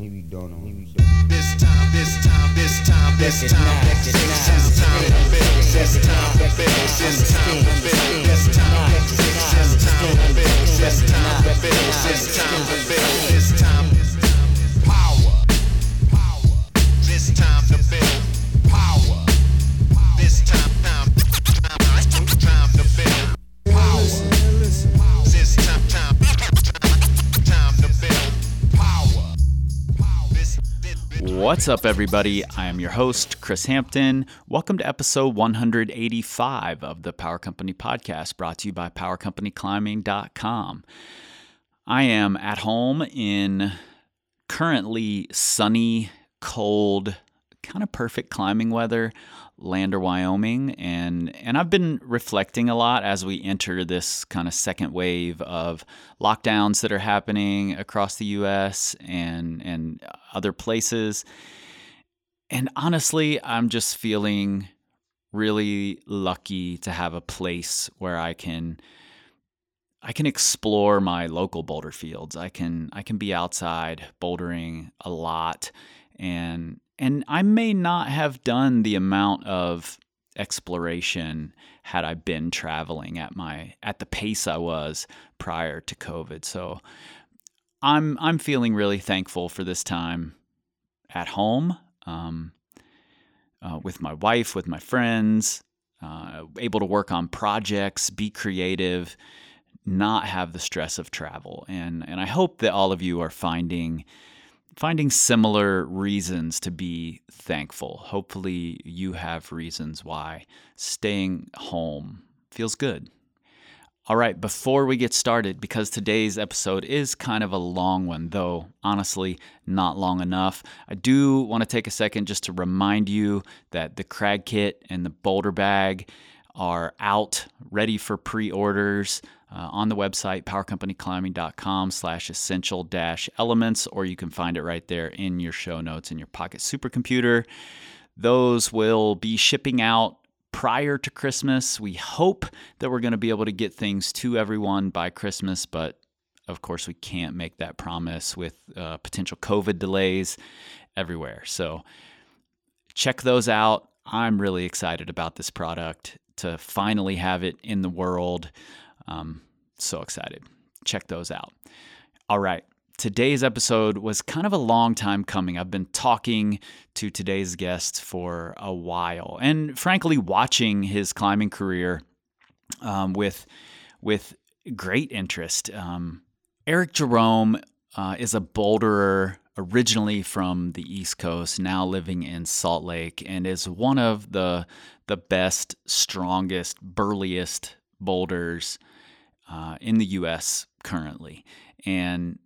Maybe don't know. Maybe don't. This time, this time, this time, this time, this time. This time. This time to build. This time to build. This time to build. This time to build. This time to build. This time. What's up, everybody? I am your host, Chris Hampton. Welcome to episode 185 of the Power Company Podcast, brought to you by PowerCompanyClimbing.com. I am at home in currently sunny, cold, kind of perfect climbing weather, Lander, Wyoming, and and I've been reflecting a lot as we enter this kind of second wave of lockdowns that are happening across the U.S. and and other places. And honestly, I'm just feeling really lucky to have a place where I can I can explore my local boulder fields. I can I can be outside bouldering a lot and and I may not have done the amount of exploration had I been traveling at my at the pace I was prior to COVID. So I'm I'm feeling really thankful for this time at home um, uh, with my wife, with my friends, uh, able to work on projects, be creative, not have the stress of travel, and and I hope that all of you are finding finding similar reasons to be thankful. Hopefully, you have reasons why staying home feels good. All right, before we get started, because today's episode is kind of a long one, though honestly, not long enough, I do want to take a second just to remind you that the Crag Kit and the Boulder Bag are out, ready for pre-orders uh, on the website powercompanyclimbing.com slash essential dash elements or you can find it right there in your show notes in your pocket supercomputer. Those will be shipping out prior to christmas. We hope that we're going to be able to get things to everyone by christmas but of course we can't make that promise with uh, potential covid delays everywhere. So check those out. I'm really excited about this product to finally have it in the world um, so excited. Check those out. All right. Today's episode was kind of a long time coming. I've been talking to today's guest for a while, and frankly, watching his climbing career um, with with great interest. Um, Eric Jerome uh, is a boulderer originally from the East Coast, now living in Salt Lake, and is one of the the best, strongest, burliest boulders uh, in the US currently. And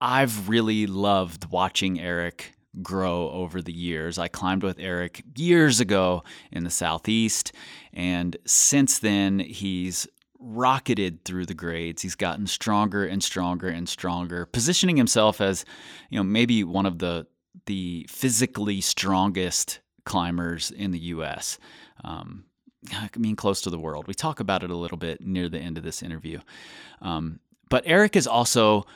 I've really loved watching Eric grow over the years. I climbed with Eric years ago in the Southeast, and since then, he's rocketed through the grades. He's gotten stronger and stronger and stronger, positioning himself as, you know, maybe one of the the physically strongest climbers in the U.S. Um, I mean, close to the world. We talk about it a little bit near the end of this interview. Um, but Eric is also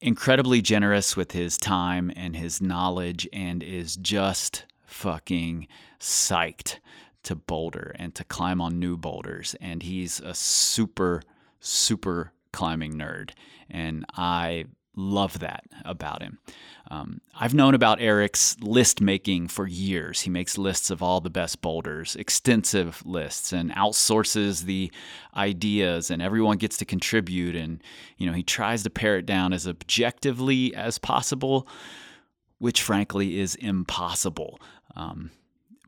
incredibly generous with his time and his knowledge and is just fucking psyched to boulder and to climb on new boulders. And he's a super, super climbing nerd. And I love that about him. Um, I've known about Eric's list making for years. He makes lists of all the best boulders, extensive lists, and outsources the ideas, and everyone gets to contribute. And you know, he tries to pare it down as objectively as possible, which frankly is impossible. Um,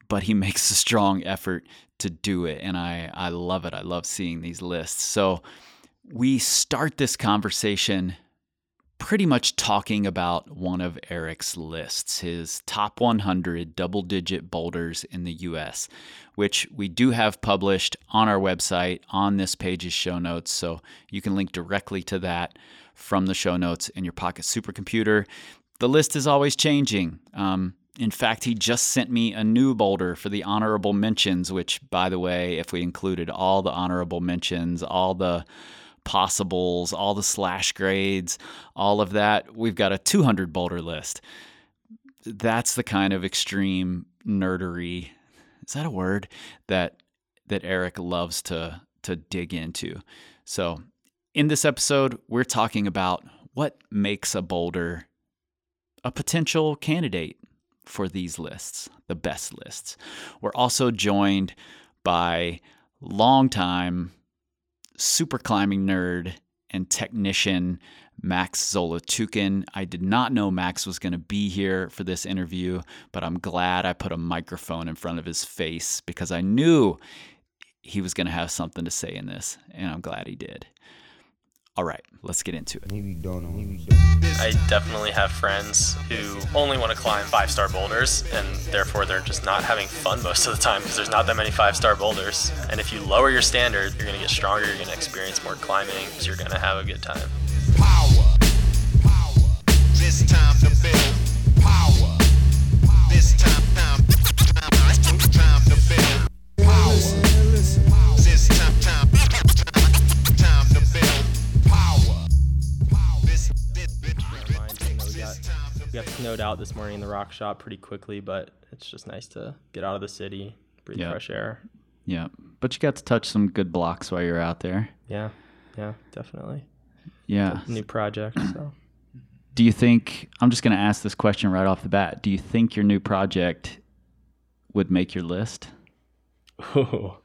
but he makes a strong effort to do it, and I I love it. I love seeing these lists. So we start this conversation pretty much talking about one of Eric's lists, his top 100 double digit boulders in the US, which we do have published on our website on this page's show notes. So you can link directly to that from the show notes in your pocket supercomputer. The list is always changing. Um, in fact, he just sent me a new boulder for the honorable mentions, which, by the way, if we included all the honorable mentions, all the possibles, all the slash grades, all of that. We've got a 200 boulder list. That's the kind of extreme nerdery. Is that a word that that Eric loves to to dig into? So, in this episode, we're talking about what makes a boulder a potential candidate for these lists, the best lists. We're also joined by longtime super climbing nerd and technician Max Zolotukhin. I did not know Max was going to be here for this interview, but I'm glad I put a microphone in front of his face because I knew he was going to have something to say in this, and I'm glad he did. All right, let's get into it. I definitely have friends who only want to climb five star boulders, and therefore they're just not having fun most of the time because there's not that many five star boulders. And if you lower your standard, you're going to get stronger, you're going to experience more climbing, so you're going to have a good time. Power, power. This time to build power. This time, time, time, got snowed out this morning in the rock shop pretty quickly, but it's just nice to get out of the city, breathe Yeah. fresh air. Yeah, but you got to touch some good blocks while you're out there. Yeah, yeah, definitely. Yeah. New project, so. Do you think I'm just going to ask this question right off the bat? Do you think your new project would make your list? Ooh.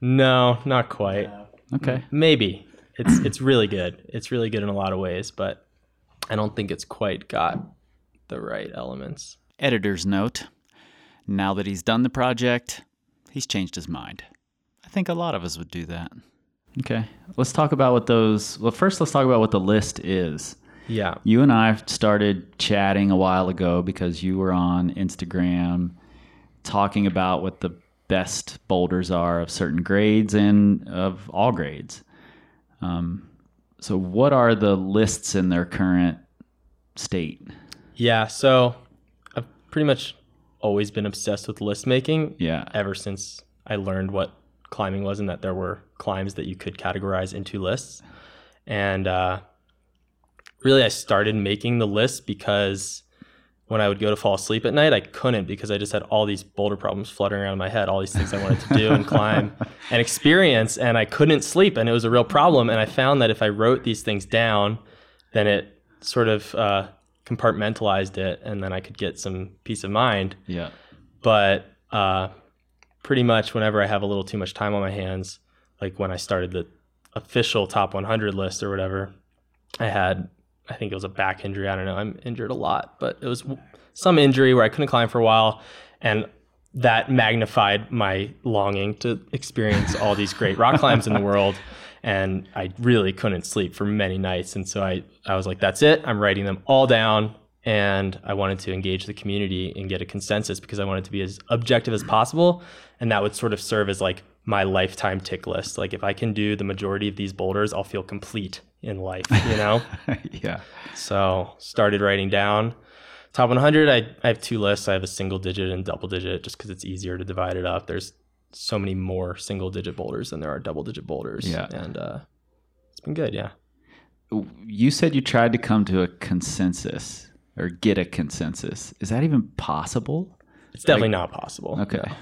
No, not quite. Okay. Maybe. It's it's really good. It's really good in a lot of ways, but I don't think it's quite got the right elements. Editor's note. Now that he's done the project, he's changed his mind. I think a lot of us would do that. Okay. Let's talk about what those well first let's talk about what the list is. Yeah. You and I started chatting a while ago because you were on Instagram talking about what the best boulders are of certain grades and of all grades. Um, so, what are the lists in their current state? Yeah, so I've pretty much always been obsessed with list making Yeah. ever since I learned what climbing was and that there were climbs that you could categorize into lists. And uh, really, I started making the list because when I would go to fall asleep at night, I couldn't because I just had all these boulder problems fluttering around in my head, all these things I wanted to do and climb and experience, and I couldn't sleep, and it was a real problem. And I found that if I wrote these things down, then it sort of uh, compartmentalized it, and then I could get some peace of mind Yeah. but uh, pretty much whenever I have a little too much time on my hands, like when I started the official top 100 list or whatever, I had, I think it was a back injury. I don't know. I'm injured a lot, but it was some injury where I couldn't climb for a while. And that magnified my longing to experience all these great rock climbs in the world. And I really couldn't sleep for many nights. And so I, I was like, that's it. I'm writing them all down. And I wanted to engage the community and get a consensus because I wanted to be as objective as possible. And that would sort of serve as like my lifetime tick list. Like if I can do the majority of these boulders, I'll feel complete in life, you know? yeah. So started writing down top 100. I, I have two lists. I have a single digit and double digit just because it's easier to divide it up. There's so many more single digit boulders than there are double digit boulders. Yeah. And uh, it's been good. Yeah. You said you tried to come to a consensus or get a consensus. Is that even possible? It's definitely not possible. Okay. No,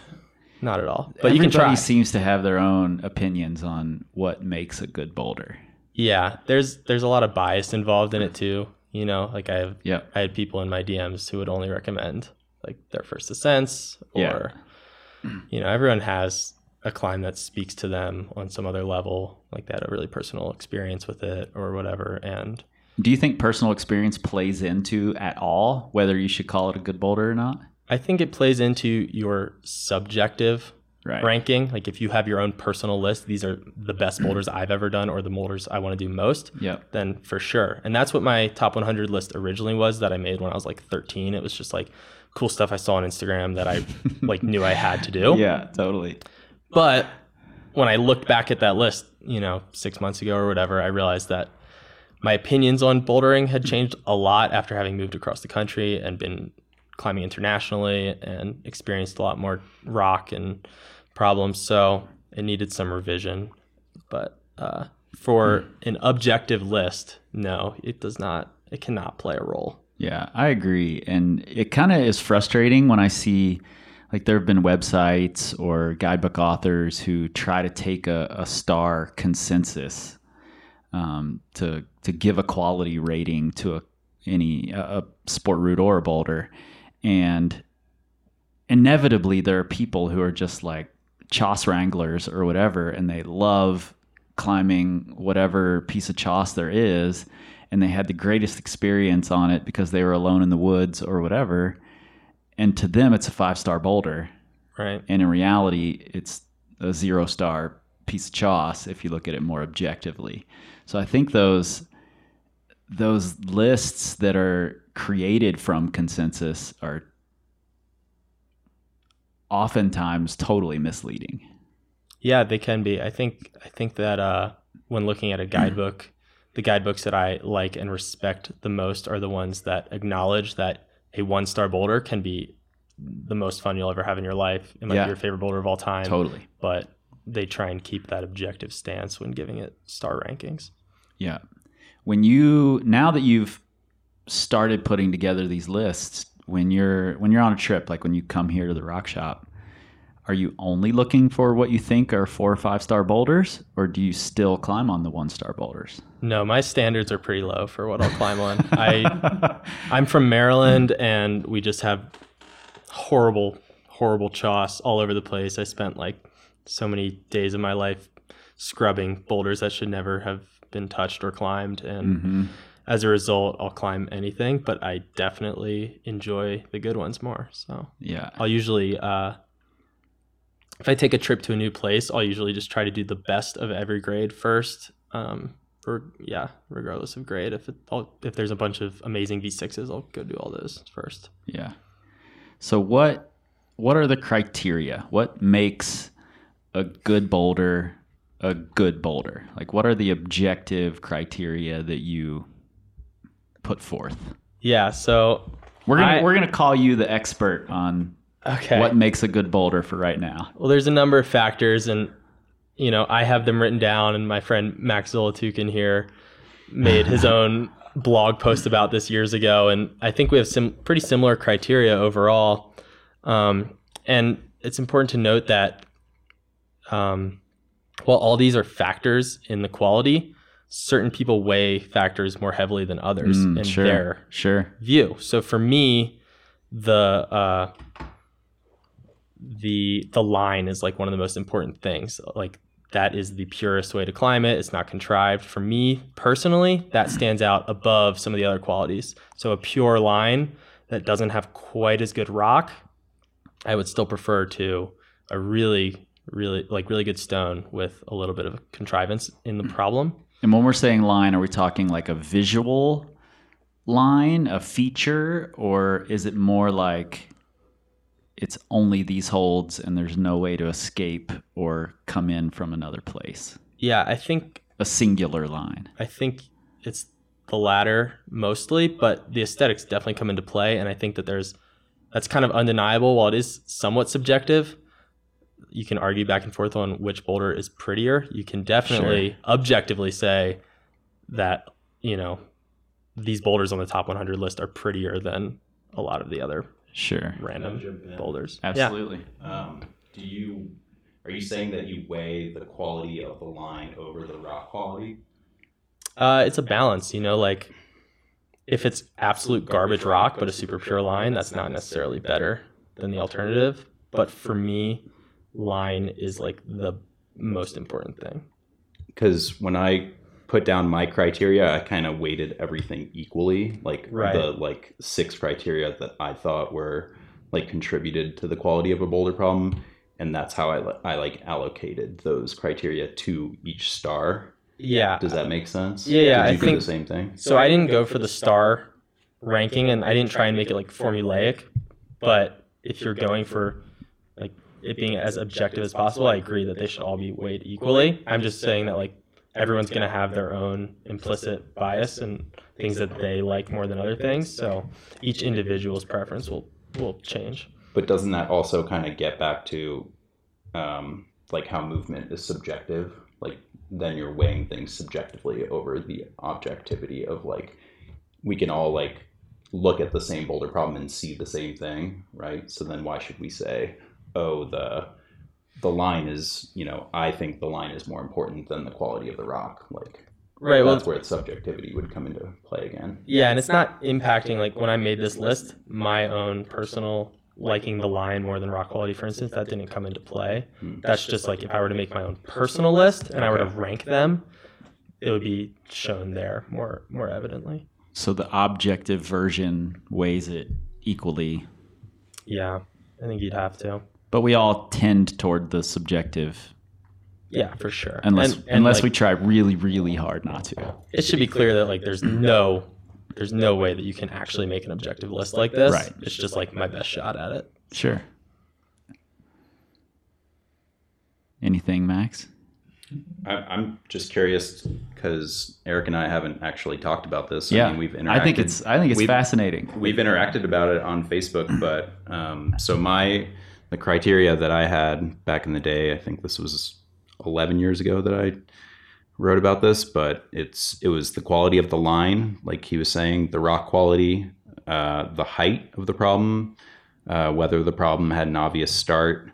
not at all. But you can Everybody try. seems to have their own opinions on what makes a good boulder. Yeah, there's there's a lot of bias involved in it too. You know, like I have Yep. I had people in my DMs who would only recommend like their first ascents or Yeah. You know, everyone has a climb that speaks to them on some other level, like they had a really personal experience with it or whatever. And Do you think personal experience plays into at all whether you should call it a good boulder or not? I think it plays into your subjective Right. ranking. Like if you have your own personal list, these are the best boulders I've ever done or the boulders I want to do most. Yep. then for sure. And that's what my top 100 list originally was that I made when I was like 13. It was just like cool stuff I saw on Instagram that I like knew I had to do. Yeah, totally. But when I looked back at that list, you know, six months ago or whatever, I realized that my opinions on bouldering had changed a lot after having moved across the country and been climbing internationally and experienced a lot more rock and problems. So it needed some revision. But uh, for an objective list, no, it does not. It cannot play a role. Yeah, I agree. And it kind of is frustrating when I see, like, there have been websites or guidebook authors who try to take a, a star consensus um, to to give a quality rating to a any a, a sport route or a boulder, and inevitably there are people who are just like choss wranglers or whatever, and they love climbing whatever piece of choss there is, and they had the greatest experience on it because they were alone in the woods or whatever. And to them, it's a five star boulder, Right. and in reality, it's a zero star piece of choss if you look at it more objectively. So I think those those lists that are created from consensus are oftentimes totally misleading. Yeah, they can be. I think I think that uh, when looking at a guidebook, the guidebooks that I like and respect the most are the ones that acknowledge that a one star boulder can be the most fun you'll ever have in your life. It might Yeah. be your favorite boulder of all time. Totally. But they try and keep that objective stance when giving it star rankings. Yeah. When you now that you've started putting together these lists, when you're when you're on a trip, like when you come here to the rock shop, are you only looking for what you think are four or five star boulders, or do you still climb on the one star boulders? No, my standards are pretty low for what I'll climb on. I I'm from Maryland and we just have horrible, horrible choss all over the place. I spent like so many days of my life scrubbing boulders that should never have been touched or climbed. And Mm-hmm. as a result, I'll climb anything, but I definitely enjoy the good ones more. So Yeah. I'll usually, uh, if I take a trip to a new place, I'll usually just try to do the best of every grade first. Um, or yeah, regardless of grade. If it, I'll, if there's a bunch of amazing V6s, I'll go do all those first. Yeah. So what what are the criteria? What makes a good boulder a good boulder? Like what are the objective criteria that you put forth? Yeah. So We're gonna I- we're gonna call you the expert on okay. what makes a good boulder for right now. Well, there's a number of factors, and you know, I have them written down, and my friend Max Zolotukhin here made his own blog post about this years ago, and I think we have some pretty similar criteria overall. Um, and it's important to note that um, while all these are factors in the quality, certain people weigh factors more heavily than others Mm, in sure, their sure. view. So for me, the uh, the the line is like one of the most important things. Like that is the purest way to climb it. It's not contrived. For me personally, that stands out above some of the other qualities. So a pure line that doesn't have quite as good rock, I would still prefer to a really really like really good stone with a little bit of contrivance in the problem. And when we're saying line, are we talking like a visual line, a feature, or is it more like it's only these holds and there's no way to escape or come in from another place? Yeah, I think A singular line. I think it's the latter mostly, but the aesthetics definitely come into play, and I think that there's that's kind of undeniable. While it is somewhat subjective, you can argue back and forth on which boulder is prettier. You can definitely objectively say that you know these boulders on the top 100 list are prettier than a lot of the other Sure. random boulders. Absolutely. Um, do you are you saying that you weigh the quality of the line over the rock quality? Uh, it's a balance, you know, like if it's absolute garbage rock but a super pure line, that's not necessarily better than the alternative. But for me, line is like the most important thing. Because when I put down my criteria, I kind of weighted everything equally, like Right. the like six criteria that I thought were like contributed to the quality of a boulder problem, and that's how I I like allocated those criteria to each star. Yeah. Does that make sense? Yeah, yeah, Did I do think- the same thing? So I didn't go for the star ranking and I didn't try and make it like formulaic, but if you're going for like it being as objective as possible, I agree that they should all be weighed equally. I'm just saying that like everyone's going to have their own implicit bias and things that they like more than other things. So each individual's preference will will change. But doesn't that also kind of get back to um, like how movement is subjective? like then you're weighing things subjectively over the objectivity of like we can all like look at the same boulder problem and see the same thing, right? So then why should we say, oh, the the line is, you know, I think the line is more important than the quality of the rock. Like Right. Well, that's where the subjectivity would come into play again. yeah, and it's not impacting like when I made this list, my own personal liking the line more than rock quality, for instance, that didn't come into play. Hmm. That's just like if I were to make my own personal list and I were to rank them, it would be shown there more more evidently. So the objective version weighs it equally, Yeah, I think you'd have to. But we all tend toward the subjective Yeah, for sure. unless And- and, unless like, we try really really hard not to. it should be clear that like there's no there's no way that you can actually make an objective list like this. Right. It's just like my best shot at it. Sure. Anything, Max? I, I'm just curious because Eric and I haven't actually talked about this. yeah, I mean, we've interacted. I think it's I think it's we've- fascinating. we've interacted about it on Facebook, but um, so my the criteria that I had back in the day, I think this was 11 years ago that I wrote about this, but it's it was the quality of the line, like he was saying, the rock quality, uh, the height of the problem, uh, whether the problem had an obvious start,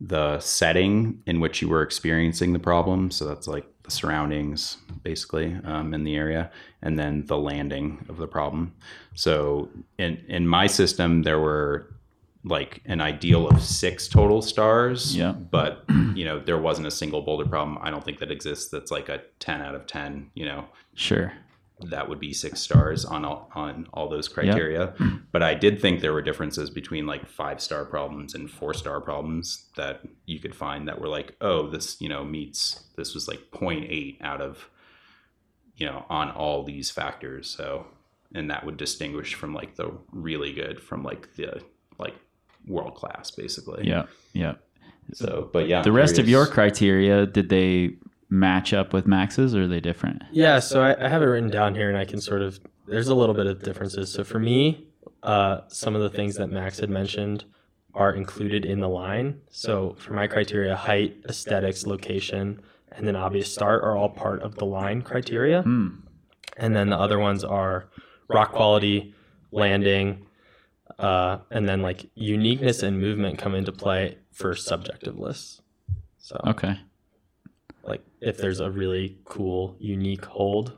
the setting in which you were experiencing the problem. So that's like the surroundings, basically, um, in the area, and then the landing of the problem. So in in my system, there were like an ideal of six total stars. Yeah. But you know, there wasn't a single boulder problem. I don't think that exists. That's like a ten out of ten. You know, Sure. that would be six stars on all on all those criteria. But I did think there were differences between like five star problems and four star problems that you could find that were like, oh, this you know meets this was like 0.8 out of you know on all these factors. So and that would distinguish from like the really good from like the like world class basically. Yeah. Yeah. So, but yeah, The rest of your criteria, did they match up with Max's or are they different? Yeah, so I, I have it written down here, and I can sort of. There's a little bit of differences. So for me, uh, some of the things that Max had mentioned are included in the line. So for my criteria, height, aesthetics, location, and then obvious start are all part of the line criteria. Hmm. And then the other ones are rock quality, landing, uh, and then like uniqueness and movement come into play for subjective lists. So Okay. like if there's a really cool, unique hold,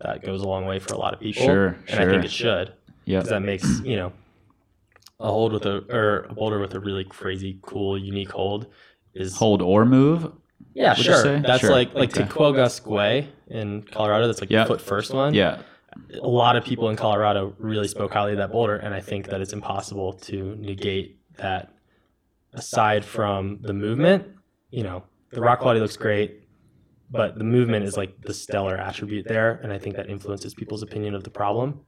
that goes a long way for a lot of people. Sure, and I think it should Yeah. because that makes you know a hold with a or a boulder with a really crazy, cool, unique hold is Hold or move? yeah sure. That's Sure, like like okay. Tequogasque in Colorado. That's like Yeah. the foot first one. Yeah. A lot of people in Colorado really spoke highly of that boulder, and I think that it's impossible to negate that. Aside from the movement, you know, the rock quality looks great, but the movement is like the stellar attribute there, and I think that influences people's opinion of the problem.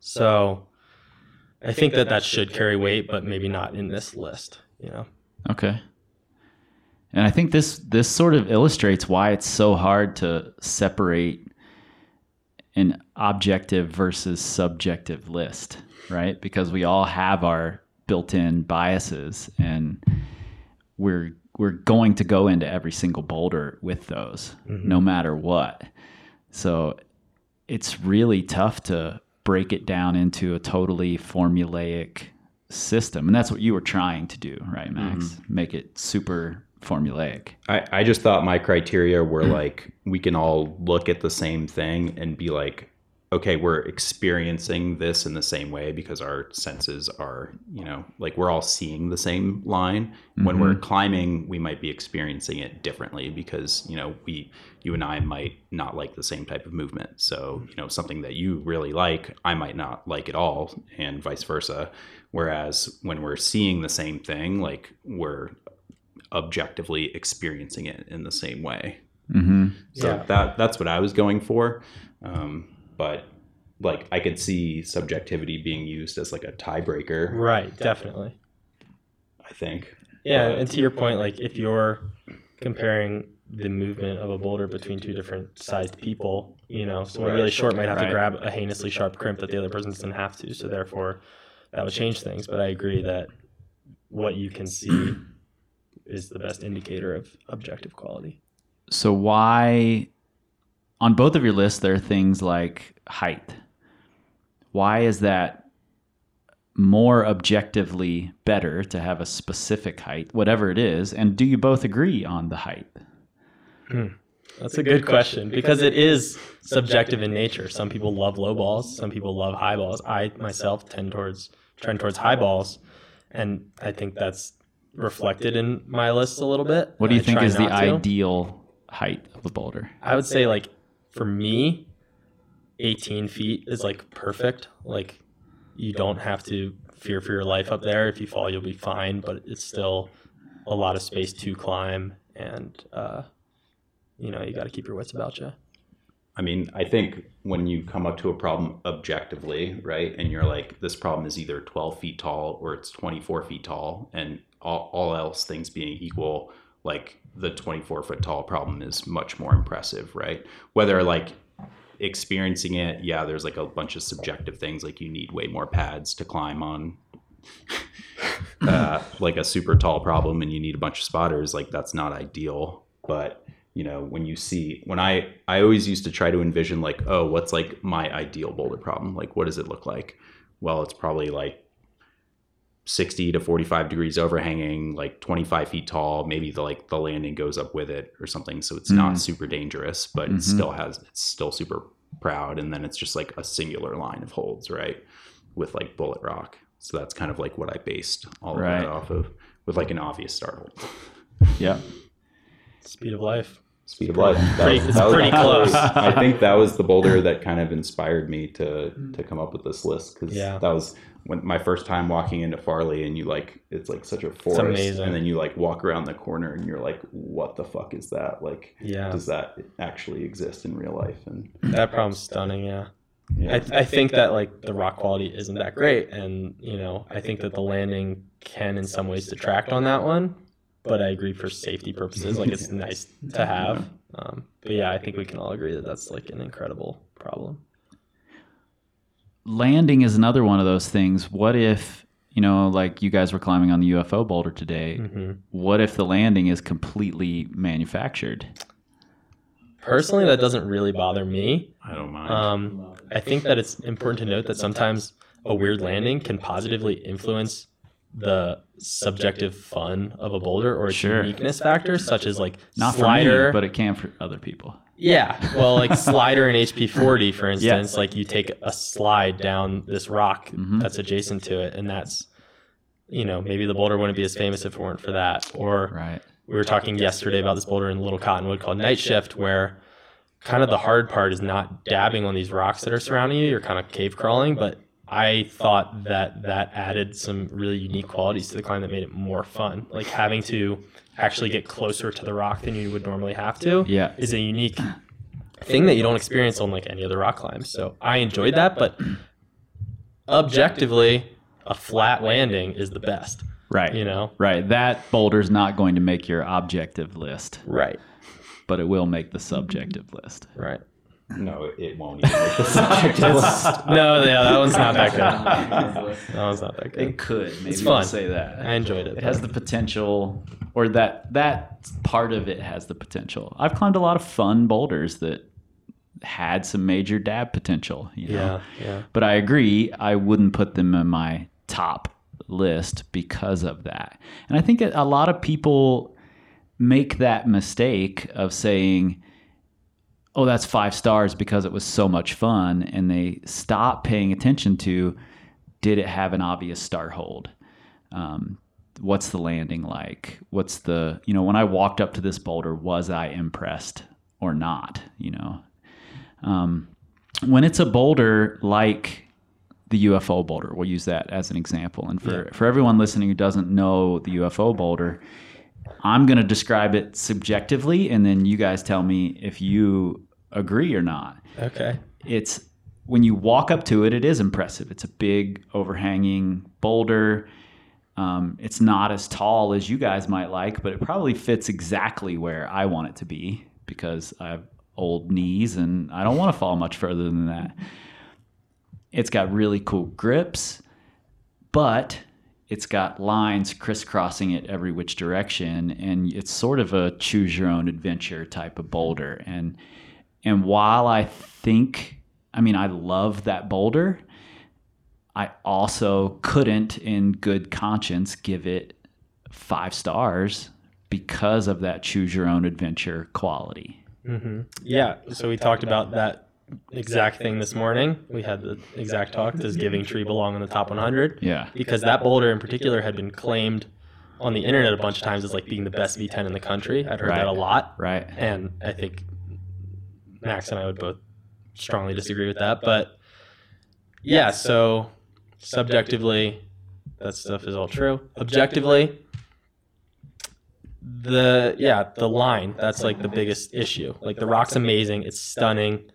So, I think that that should carry weight, but maybe not in this list. You know, Okay. And I think this this sort of illustrates why it's so hard to separate an objective versus subjective list, right? Because we all have our built-in biases and we're we're going to go into every single boulder with those mm-hmm. no matter what. So it's really tough to break it down into a totally formulaic system. And that's what you were trying to do, right, Max? Mm-hmm. Make it super formulaic. I, I just thought my criteria were like we can all look at the same thing and be like okay we're experiencing this in the same way because our senses are you know like we're all seeing the same line. When we're mm-hmm. climbing we might be experiencing it differently because you know we you and i might not like the same type of movement. So you know something that you really like i might not like at all and vice versa. Whereas when we're seeing the same thing like we're objectively experiencing it in the same way. Mm-hmm. So Yeah. that that's what I was going for. Um, but like I could see subjectivity being used as like a tiebreaker. right? Definitely. I think. Yeah, But- and to your point, like if you're comparing the movement of a boulder between two different sized people, you know, someone really short might have Right. to grab a heinously sharp crimp that the other person doesn't have to. So therefore, that would change things. But I agree that what you can see is the best indicator of objective quality. So why on both of your lists there are things like height. Why is that more objectively better to have a specific height, whatever it is? And do you both agree on the height? Hmm. That's a good question because it is subjective in nature. Some people love low balls, some people love high balls. I myself tend towards trend towards high balls, and I think that's reflected in my list a little bit. What do you I think is the to. ideal height of a boulder? I would say like for me, 18 feet is like perfect. Like you don't have to fear for your life up there. If you fall, you'll be fine, but it's still a lot of space to climb and uh, you know, you got to keep your wits about you. I mean, I think when you come up to a problem objectively, right, and you're like, this problem is either 12 feet tall or it's 24 feet tall, and all, all else things being equal, like the 24 foot tall problem is much more impressive, right? Whether like experiencing it, yeah, there's like a bunch of subjective things, like you need way more pads to climb on. uh, like a super tall problem and you need a bunch of spotters like that's not ideal but you know when you see when i i always used to try to envision like oh what's like my ideal boulder problem like what does it look like well it's probably like 60 to 45 degrees overhanging like 25 feet tall maybe the like the landing goes up with it or something so it's not hmm. super dangerous but it mm-hmm. still has it's still super proud and then it's just like a singular line of holds right with like bullet rock so that's kind of like what i based all right. of that off of with like an obvious start hold Yeah. Speed of life. Speed of light. That pretty- was- it's that was pretty actually- close. I think that was the boulder that kind of inspired me to mm. to come up with this list because Yeah. that was when my first time walking into Farley and you like it's like such a forest amazing. and then you like walk around the corner and you're like what the fuck is that like Yeah. does that actually exist in real life and That problem's stunning, yeah. yeah I, I think that like the rock quality isn't that great, and you know I think that the landing can in some ways detract on that one. But I agree for safety purposes, like it's nice to have. Um, but yeah, I think we can all agree that that's like an incredible problem. landing is another one of those things. What if, you know, like you guys were climbing on the UFO boulder today? Mm-hmm. What if the landing is completely manufactured? Personally, that doesn't really bother me. I don't mind Um, I think that it's important to note that sometimes a weird landing can positively influence the subjective fun of a boulder or its Sure. uniqueness factors, such as like Not slider. for me, but it can for other people. Yeah, well, like slider in HP 40, for instance, yeah. like you take a slide down this rock Mhm. that's adjacent to it, and that's, you know, maybe the boulder wouldn't be as famous if it weren't for that. Or Right. we were talking yesterday about this boulder in Little Cottonwood called Night Shift, where kind of the hard part is not dabbing on these rocks that are surrounding you. You're kind of cave crawling, but I thought that that added some really unique qualities to the climb that made it more fun. Like having to actually get closer to the rock than you would normally have to Yeah. is a unique thing that you don't experience on like any other rock climbs. So I enjoyed that, but objectively, a flat landing is the best. Right. You know? Right. That boulder's not going to make your objective list, Right. but it will make the subjective list. Right. No it won't even make the subject list. No, yeah, that one's not that good. That one's not that good. It could. Maybe It's fun. say that. I enjoyed it. It has the potential, or that that part of it has the potential. I've climbed a lot of fun boulders that had some major dab potential. You know? yeah, yeah. But I agree, I wouldn't put them in my top list because of that. And I think a lot of people make that mistake of saying, oh, that's five stars because it was so much fun. And they stop paying attention to did it have an obvious star hold? Um, what's the landing like? What's the, you know, when I walked up to this boulder, was I impressed or not? You know, um, when it's a boulder like the UFO boulder, we'll use that as an example. And for, for everyone listening who doesn't know the UFO boulder, I'm going to describe it subjectively, and then you guys tell me if you agree or not. Okay. It's when you walk up to it, it is impressive. It's a big overhanging boulder. Um, it's not as tall as you guys might like, but it probably fits exactly where I want it to be because I have old knees and I don't want to fall much further than that. It's got really cool grips, but it's got lines crisscrossing it every which direction and it's sort of a choose your own adventure type of boulder and and while i think i mean i love that boulder i also couldn't in good conscience give it five stars because of that choose your own adventure quality Yeah. So we talked about that exact thing this morning. We had the exact talk. Does Giving Tree belong in the top 100? Yeah. Because that boulder in particular had been claimed on the internet a bunch of times as like being the best V10 in the country. I'd heard Right. that a lot. right And I think Max and I would both strongly disagree with that. But yeah, so subjectively, that stuff is all true. Objectively, the yeah the line that's like the biggest issue. Like the rock's amazing, it's stunning.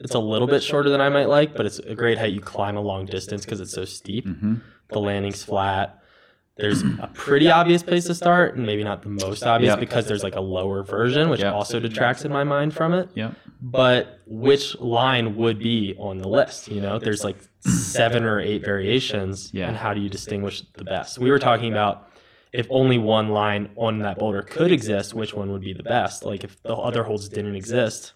It's a little bit shorter than I might like, but it's a great height. You climb a long distance because it's so steep. Mhm. The landing's flat. There's a pretty obvious place to start, and maybe not the most obvious Yep. because there's like a lower version, which Yep. also detracts in my mind from it. yep But which line would be on the list? You know, there's like seven or eight variations, Yeah. and how do you distinguish the best? We were talking about if only one line on that boulder could exist, which one would be the best? Like if the other holds didn't exist,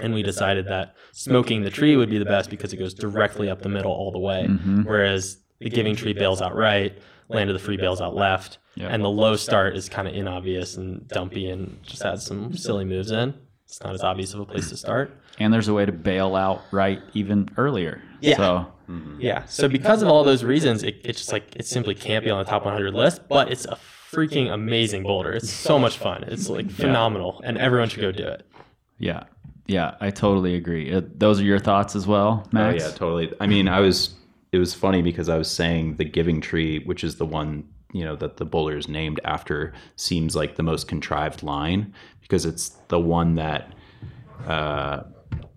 and we decided that smoking the tree would be the best because it goes directly up the middle all the way, Mhm. whereas the giving tree bails out right, land of the free bails out left, Yeah. and the low start is kind of inobvious and dumpy and just adds some silly moves in. It's not as obvious of a place to start. and there's a way to bail out right even earlier Yeah. so Yeah. So because of all those reasons, it, it's just like it simply can't be on the top 100 list. But it's a freaking amazing boulder. It's so much fun. It's like phenomenal, and everyone should go do it. Yeah, yeah, I totally agree. Uh, those are your thoughts as well, Max. Oh yeah, totally. I mean, I was. It was funny because I was saying the Giving Tree, which is the one you know that the boulder is named after, seems like the most contrived line because it's the one that uh,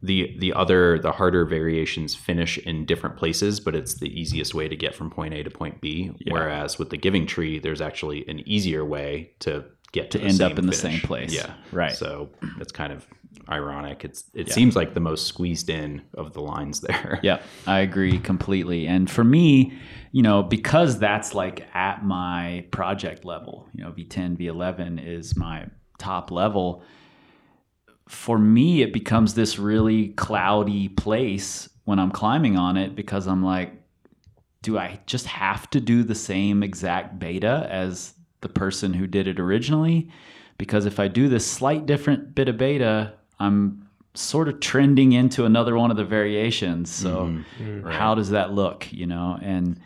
the the other the harder variations finish in different places, but it's the easiest way to get from point A to point B. Whereas with the Giving Tree, there's actually an easier way to get to, To end up in the same place. Yeah, Right. So it's kind of ironic. It's it seems like the most squeezed in of the lines there. Yeah, I agree completely. And for me, you know, because that's like at my project level, you know, V10, V11 is my top level. For me, it becomes this really cloudy place when I'm climbing on it because I'm like, do I just have to do the same exact beta as the person who did it originally? Because if I do this slight different bit of beta, I'm sort of trending into another one of the variations. So mm-hmm. Mm-hmm. how does that look, you know? And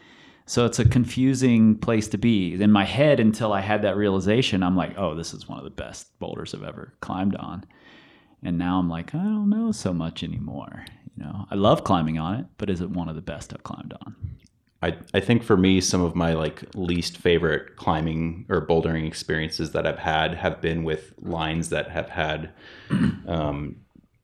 so it's a confusing place to be. In my head until I had that realization, I'm like, "Oh, this is one of the best boulders I've ever climbed on." And now I'm like, I don't know so much anymore. You know, I love climbing on it, but is it one of the best I've climbed on? I, I think for me, some of my like least favorite climbing or bouldering experiences that I've had have been with lines that have had um,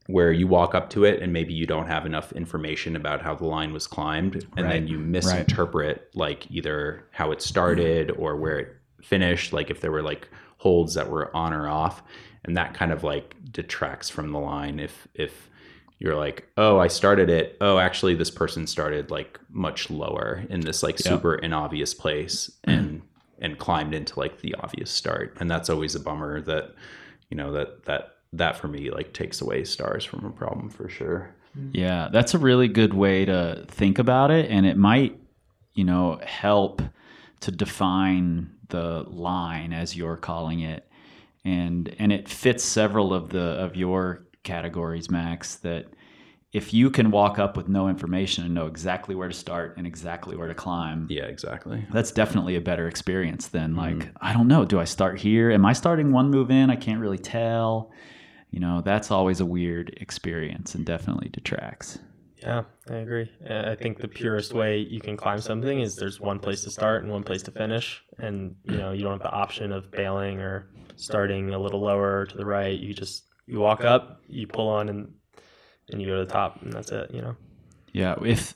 where you walk up to it and maybe you don't have enough information about how the line was climbed, and then you misinterpret like either how it started or where it finished, like if there were like holds that were on or off, and that kind of like detracts from the line if if you're like, oh, I started it. Oh, actually, this person started like much lower in this like super inobvious place and and climbed into like the obvious start. And that's always a bummer that you know that that that for me like takes away stars from a problem for sure. Mm-hmm. Yeah, that's a really good way to think about it, and it might, you know, help to define the line as you're calling it, and and it fits several of the of your categories, Max. That if you can walk up with no information and know exactly where to start and exactly where to climb, Yeah, exactly. that's definitely a better experience than mm-hmm. like I don't know, do I start here? Am I starting one move in? I can't really tell. You know, that's always a weird experience and definitely detracts. Yeah, I agree. I think the purest way you can climb something is there's one place to start and one place to finish, and you know you don't have the option of bailing or starting a little lower to the right. You just you walk up, you pull on, and and you go to the top, and that's it. You know. Yeah, if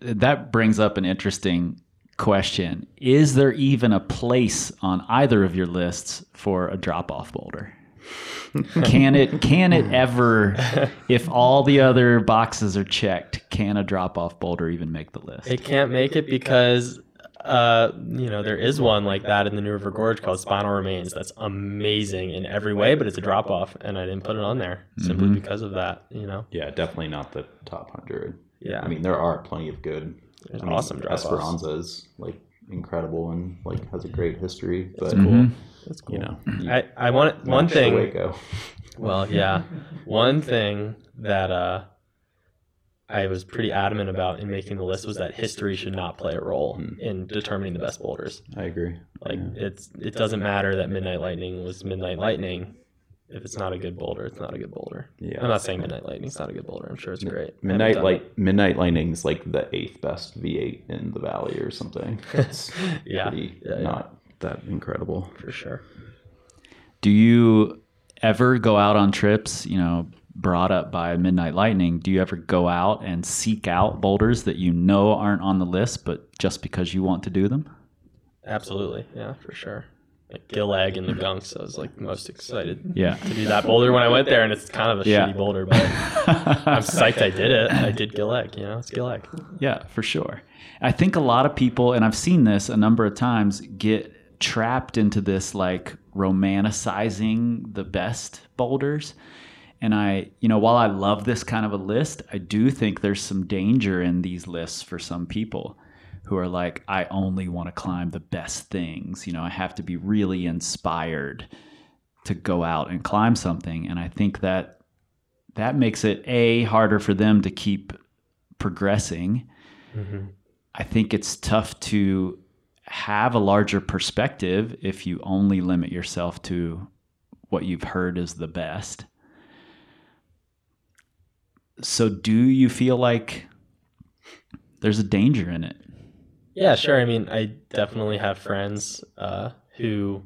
that brings up an interesting question. Is there even a place on either of your lists for a drop off boulder? can it can it ever if all the other boxes are checked, can a drop off boulder even make the list? It can't make it because uh, you know, there is one like that in the New River Gorge called Spinal Remains. That's amazing in every way, but it's a drop off, and I didn't put it on there simply Mhm. because of that. You know, Yeah, definitely not the top hundred. yeah, I mean, there are plenty of good. There's I mean, awesome drop-offs. Esperanza is like incredible and like has a great history, but cool. Mhm. that's cool. you know, you I I want one thing. Well, yeah. One thing that uh, I was pretty adamant about in making the list was that history should not play a role Hmm. in determining the best boulders. I agree. Like Yeah. it's it doesn't matter that Midnight Lightning was Midnight Lightning. If it's not a good boulder, it's not a good boulder. Yeah. I'm not saying Midnight Lightning's not a good boulder. I'm sure it's great. Midnight done Light Midnight Lightning's like the eighth best V8 in the valley or something. It's it. Yeah, pretty yeah, yeah, not that incredible. for sure. Do you ever go out on trips, you know, brought up by Midnight Lightning? Do you ever go out and seek out boulders that you know aren't on the list, but just because you want to do them? Absolutely, yeah, for sure. Like Gill Egg and the Gunks, I was like most excited Yeah. to do that boulder when I went there, and it's kind of a Yeah. shitty boulder, but I'm psyched I did it. I did Gill Egg, you know, it's Gill Egg. Yeah, for sure. I think a lot of people, and I've seen this a number of times, get trapped into this like romanticizing the best boulders. And I, you know, while I love this kind of a list, I do think there's some danger in these lists for some people who are like, I only want to climb the best things. You know, I have to be really inspired to go out and climb something. And I think that that makes it a harder for them to keep progressing. Mm-hmm. I think it's tough to have a larger perspective if you only limit yourself to what you've heard is the best. So, do you feel like there's a danger in it? Yeah, sure. I mean, I definitely have friends uh, who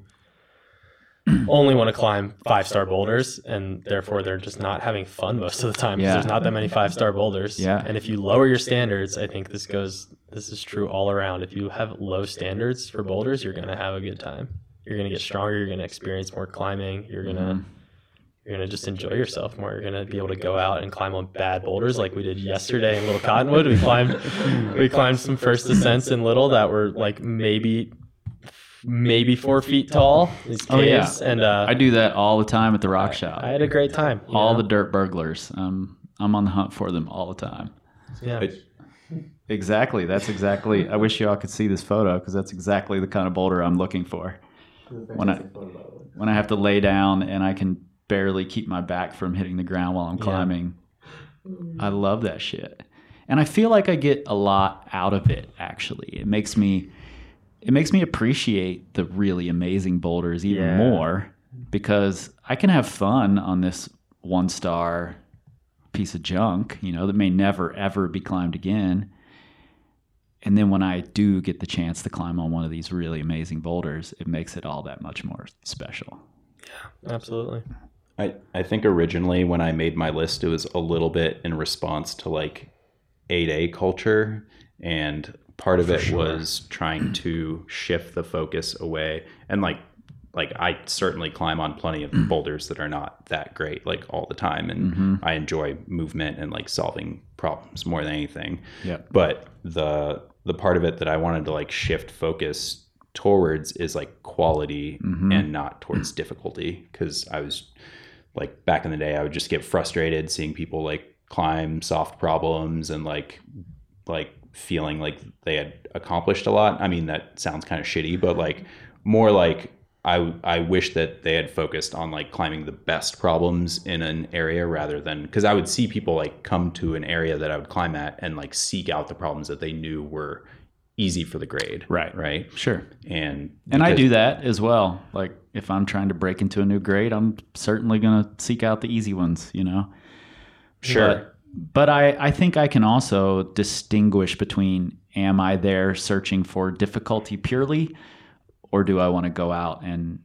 only want to climb five star boulders, and therefore they're just not having fun most of the time. Yeah. There's not that many five star boulders. Yeah. And if you lower your standards, I think this goes. This is true all around. If you have low standards for boulders, you're gonna have a good time. You're gonna get stronger. You're gonna experience more climbing. You're gonna you're gonna just enjoy yourself more. You're gonna be able to go out and climb on bad boulders like we did yesterday in Little Cottonwood. We climbed we climbed some first ascents in Little that were like maybe maybe four feet tall. These Oh, yeah. and uh, I do that all the time at the rock shop. I had a great time. all know? the dirt burglars. Um, I'm on the hunt for them all the time. yeah. I, Exactly. That's exactly. I wish y'all could see this photo because that's exactly the kind of boulder I'm looking for. When I when I have to lay down and I can barely keep my back from hitting the ground while I'm climbing, mm-hmm. I love that shit. And I feel like I get a lot out of it. Actually, it makes me it makes me appreciate the really amazing boulders even Yeah. more because I can have fun on this one star piece of junk, you know, that may never ever be climbed again. And then when I do get the chance to climb on one of these really amazing boulders, it makes it all that much more special. Yeah, absolutely. I, I think originally when I made my list, it was a little bit in response to like 8A culture. And part of it was trying to shift the focus away. And like, like I certainly climb on plenty of boulders that are not that great, like all the time. And mm-hmm. I enjoy movement and like solving problems more than anything. Yep. But the, the part of it that I wanted to like shift focus towards is like quality mm-hmm. and not towards difficulty. Cause I was, like back in the day i would just get frustrated seeing people like climb soft problems and like like feeling like they had accomplished a lot. I mean that sounds kind of shitty but like more like i i wish that they had focused on like climbing the best problems in an area rather than because i would see people like come to an area that i would climb at and like seek out the problems that they knew were easy for the grade Right. right Sure. and And I do that as well. Like if I'm trying to break into a new grade, I'm certainly going to seek out the easy ones, you know? sure But, but I, I think I can also distinguish between am I there searching for difficulty purely, or do I want to go out and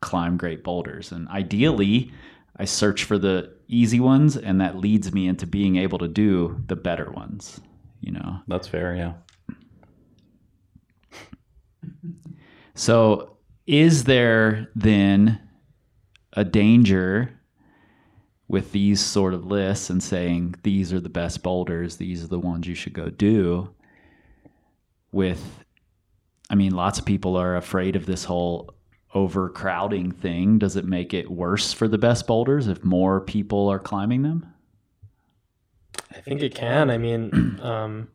climb great boulders? And ideally, I search for the easy ones, and that leads me into being able to do the better ones, you know? that's fair yeah So, is there then a danger with these sort of lists and saying these are the best boulders, these are the ones you should go do, with I mean, lots of people are afraid of this whole overcrowding thing. Does it make it worse for the best boulders if more people are climbing them? I think it can. I mean, um,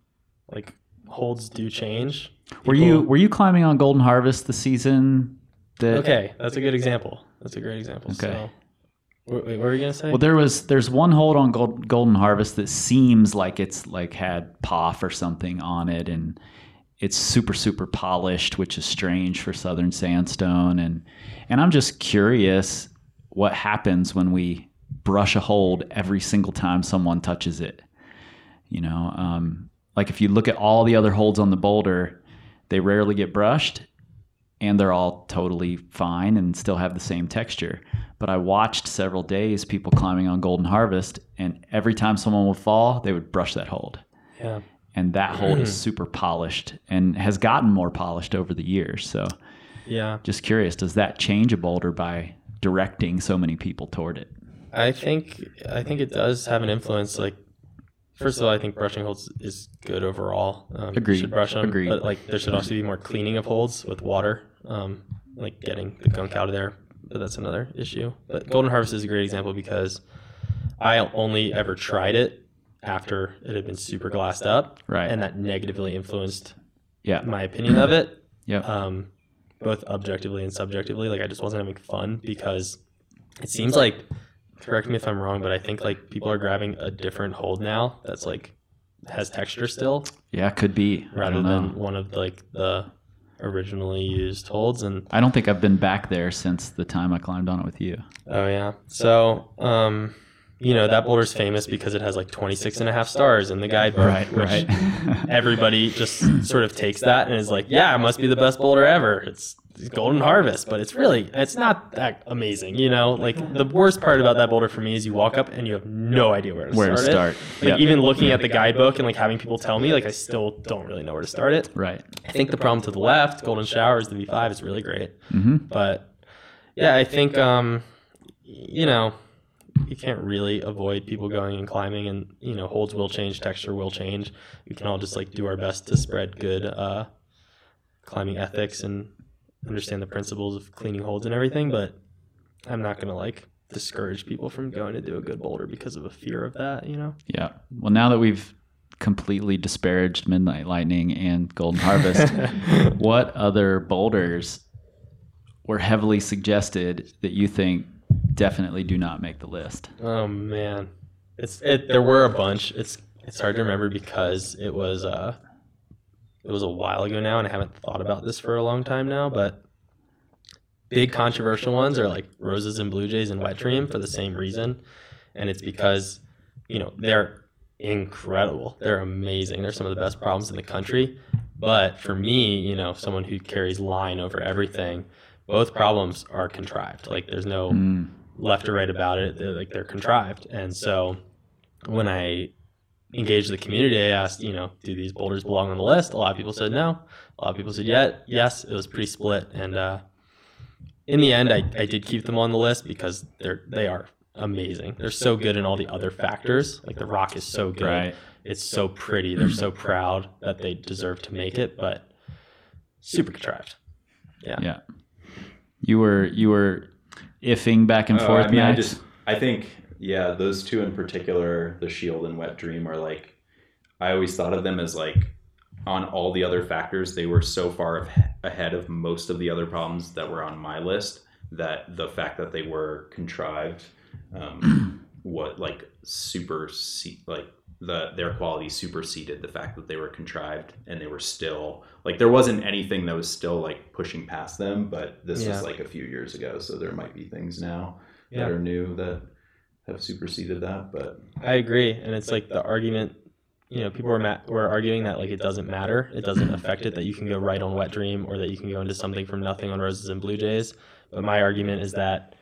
like holds do change. Were you were you climbing on Golden Harvest the season that okay? That's a good example. That's a great example. Okay. So, wait, wait, what were you gonna say? Well, there was there's one hold on Gold, Golden Harvest that seems like it's like had POF or something on it, and it's super super polished, which is strange for Southern sandstone. And and I'm just curious what happens when we brush a hold every single time someone touches it. You know, um, like if you look at all the other holds on the boulder, they rarely get brushed, and they're all totally fine and still have the same texture. But I watched several days people climbing on Golden Harvest, and every time someone would fall, they would brush that hold. yeah. And that hold is super polished and has gotten more polished over the years. So, Yeah. just curious, does that change a boulder by directing so many people toward it? I think I think it does have an influence. Like, first of all, I think brushing holds is good overall. Um, you Agreed. Should brush them, Agreed. but like there should also be more cleaning of holds with water, um, like getting the gunk out of there. But that's another issue. But Golden Harvest is a great example because I only ever tried it after it had been super glassed up, Right. and that negatively influenced Yeah. my opinion of it. Yeah. um, both objectively and subjectively. Like I just wasn't having fun because it seems like, correct me if I'm wrong, but I think like people are grabbing a different hold now that's like has texture still Yeah, could be. Rather than one of like the originally used holds. And I don't think I've been back there since the time I climbed on it with you. oh yeah, so um, you know that boulder's famous because it has like 26 and a half stars in the guidebook, which everybody just sort of takes that and is like, yeah, it must be the best boulder ever. It's Golden Harvest, but it's really it's not that amazing, you know. Like the worst part about that boulder for me is you walk up and you have no idea where to Where to start. start. It. Like Yep. even looking at the guidebook and like having people tell me, like I still don't really know where to start it. right. I think the problem to the left, Golden Showers, the V5 is really great, hmm but yeah, I think um, you know you can't really avoid people going and climbing and you know holds will change texture will change we can all just like do our best to spread good uh climbing ethics and understand the principles of cleaning holds and everything but i'm not gonna like discourage people from going to do a good boulder because of a fear of that you know Yeah. Well, now that we've completely disparaged Midnight Lightning and Golden Harvest, what other boulders were heavily suggested that you think definitely do not make the list? Oh man, it's it. There were a bunch. It's it's hard to remember because it was uh, it was a while ago now, and I haven't thought about this for a long time now. But big controversial ones are like roses and blue jays and wet dream for the same reason, and it's because you know they're incredible. They're amazing. They're some of the best problems in the country. But for me, you know, someone who carries line over everything, both problems are contrived. Like there's no Mm, left or right about it. They're like they're contrived. And so when I engaged the community, I asked, you know, do these boulders belong on the list? A lot of people said no. A lot of people said yeah, yes. It was pretty split. And uh, in the end, I, I did keep them on the list because they're they are amazing. They're so good in all the other factors. Like the rock is so good. right. It's so pretty. They're so proud that they deserve to make it, but super contrived. Yeah. Yeah. You were you were iffing back and Oh, forth. I mean, I just, I think, yeah, those two in particular, the Shield and Wet Dream, are like, I always thought of them as like, on all the other factors, they were so far ahead of most of the other problems that were on my list that the fact that they were contrived, um, what like super like the their quality superseded the fact that they were contrived and they were still like there wasn't anything that was still like pushing past them but this Yeah. was like a few years ago so there might be things now Yeah. that are new that have superseded that but I agree, and it's like the argument. You know, people were ma- were arguing that like it doesn't matter, it doesn't affect it that you can go right on Wet Dream or that you can go into something from nothing on Roses and Blue Jays. But my argument is that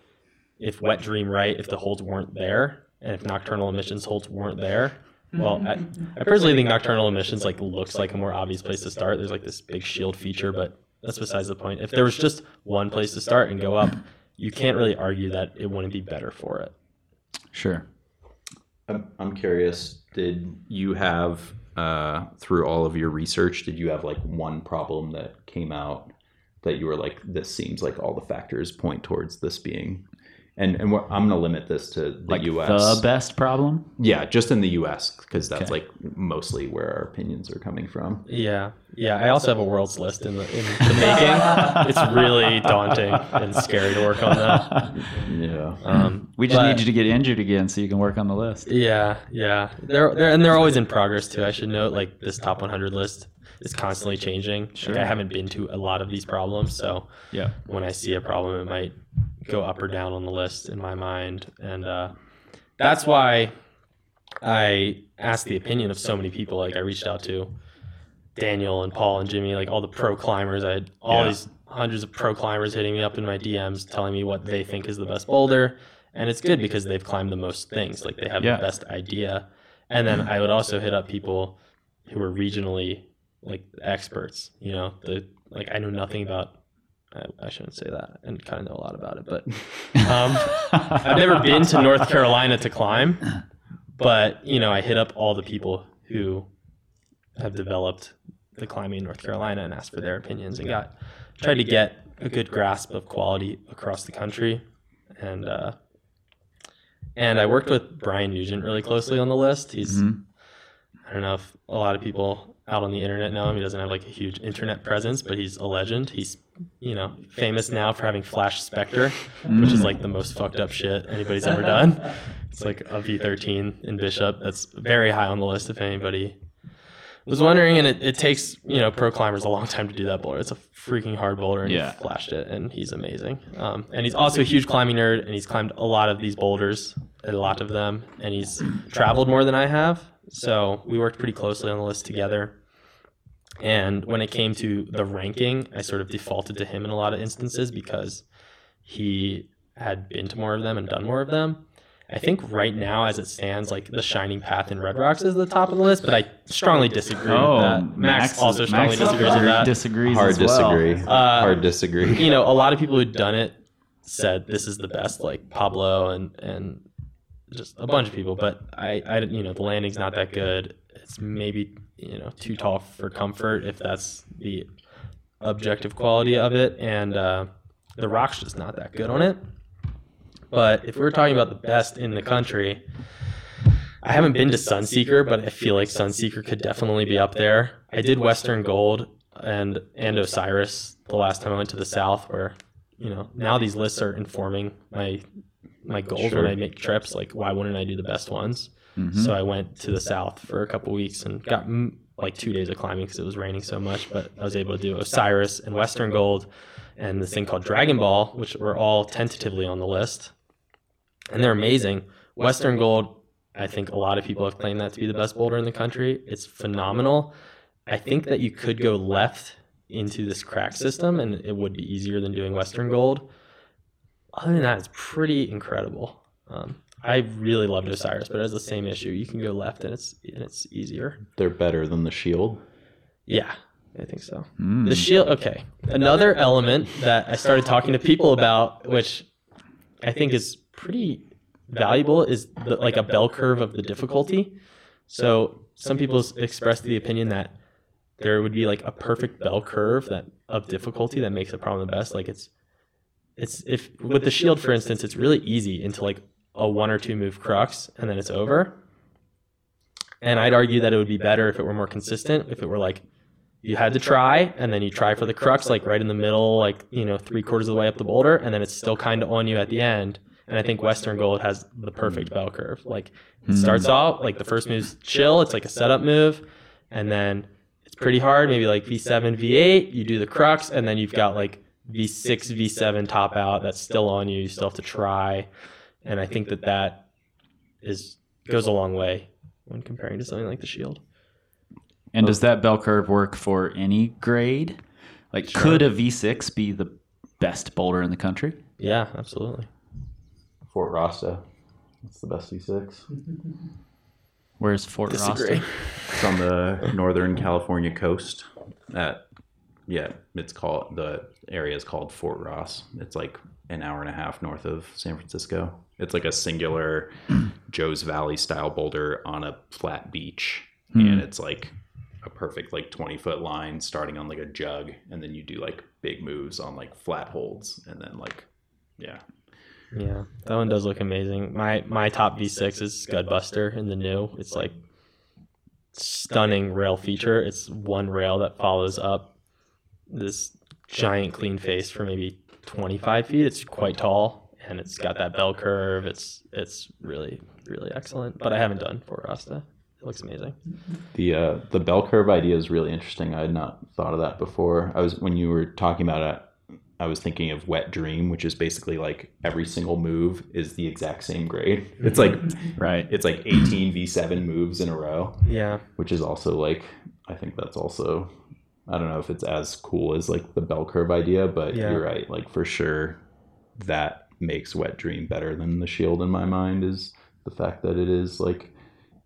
if Wet Dream right, if the holds weren't there, and if Nocturnal Emissions holds weren't there, well, I, I personally think Nocturnal Emissions like looks like a more obvious place to start. There's like this big shield feature, but that's besides the point. If there was just one place to start and go up, you can't really argue that it wouldn't be better for it. Sure. I'm, curious did you have uh, through all of your research, did you have like one problem that came out that you were like, this seems like all the factors point towards this being? And and we're, I'm going to limit this to the Like U.S. the best problem? yeah, just in the U.S. because that's Okay. like mostly where our opinions are coming from. Yeah, yeah. I also have a world's list in the in the making. it's really daunting and scary to work on that. Yeah. Um, We just but- need you to get injured again so you can work on the list. Yeah, yeah. They're, they're and they're always in progress too. I should note like this top 100 list is constantly changing. Sure. Like, I haven't been to a lot of these problems, so Yeah. when I see a problem, it might go up or down on the list in my mind, and uh, that's why I asked the opinion of so many people. Like I reached out to Daniel and Paul and Jimmy, like all the pro climbers. I had all Yeah. these hundreds of pro climbers hitting me up in my DMs, telling me what they think is the best boulder, and it's good because they've climbed the most things. Like they have Yeah. the best idea. And then I would also hit up people who were regionally like experts. You know, the like I know nothing about. I, I shouldn't say that, and kind of know a lot about it, but um, I've never been to North Carolina to climb, but you know, I hit up all the people who have developed the climbing in North Carolina and asked for their opinions and got tried to get a good grasp of quality across the country, and uh, and I worked with Brian Nugent really closely on the list. He's Mhm. I don't know if a lot of people out on the internet know him. He doesn't have like a huge internet presence, but he's a legend. He's, you know, famous now for having Flash Spectre, which is like the most fucked up shit anybody's ever done. It's like a V13 in Bishop. That's very high on the list if anybody was wondering. And it, it takes, you know, pro climbers a long time to do that boulder. It's a freaking hard boulder and Yeah. he flashed it and he's amazing. Um, and he's also a huge climbing nerd and he's climbed a lot of these boulders, a lot of them, and he's traveled more than I have. So we worked pretty closely on the list together. And when it came to the ranking, I sort of defaulted to him in a lot of instances because he had been to more of them and done more of them. I think right now, as it stands, like the Shining Path in Red Rocks is the top of the list, but I strongly disagree with that. Max, also strongly Oh, Max disagrees with that. disagrees Hard as well. disagree. Uh, Hard disagree. you know, a lot of people who'd done it said this is the best, like Pablo and and just a bunch of people. But I, I, you know, the landing's not that good. It's maybe you know too tall for comfort if that's the objective quality of it, and uh, the rock's just not that good on it. But if we we're talking about the best in the country, I haven't been to Sunseeker, but I feel like Sunseeker could definitely be up there. I did Western Gold and and Osiris the last time I went to the South, where you know now these lists are informing my my goals when I make trips. Like, why wouldn't I do the best ones? Mhm. So I went to the South for a couple weeks and got like two days of climbing because it was raining so much. But I was able to do Osiris and Western Gold and this thing called Dragon Ball, which were all tentatively on the list, and they're amazing. Western Gold, I think a lot of people have claimed that to be the best boulder in the country. It's phenomenal. I think that you could go left into this crack system and it would be easier than doing Western Gold. Other than that, it's pretty incredible. Um, I really loved Osiris, but it has the same issue. You can go left and it's and it's easier. They're better than the shield. Yeah, I think so. Mm. The shield. Okay, another element that I started talking to people about, which I think is pretty valuable, is the, like a bell curve of the difficulty. So some people s- expressed the opinion that there would be like a perfect bell curve that of difficulty that makes a problem the best. Like it's it's if with the shield, for instance, it's really easy into like a one or two move crux, and then it's over. And I'd argue that it would be better if it were more consistent. If it were like you had to try and then you try for the crux like right in the middle like you know three quarters of the way up the boulder and then it's still kind of on you at the end and i think western gold has the perfect bell curve like it hmm. starts off like the first move's chill it's like a setup move and then it's pretty hard maybe like v7 v8 you do the crux and then you've got like v6 v7 top out that's still on you you still have to try and i think that that is goes a long way when comparing to something like the shield And does that bell curve work for any grade? Like, could a V6 be the best boulder in the country? yeah absolutely Fort Rasta. That's the best V6. Where's Fort disagree Roster? It's on the northern California coast. At yeah, it's called the area is called Fort Ross. It's like an hour and a half north of San Francisco. It's like a singular Joe's Valley style boulder on a flat beach hmm. and it's like a perfect like 20 foot line starting on like a jug and then you do like big moves on like flat holds and then like yeah Yeah, that one does look amazing. My my top V6 is Scudbuster in the new. It's like stunning rail feature. It's one rail that follows up this giant clean face for maybe 25 feet. It's quite tall and it's got that bell curve. It's it's really really excellent. But I haven't done for Rasta. It looks amazing. The uh, the bell curve idea is really interesting. I had not thought of that before. I was when you were talking about it, I was thinking of Wet Dream, which is basically like every single move is the exact same grade. It's like Right. it's like 18 V7 moves in a row, Yeah. which is also like I think that's also I don't know if it's as cool as like the bell curve idea, but Yeah. you're right. Like for sure, that makes Wet Dream better than the Shield in my mind. Is the fact that it is like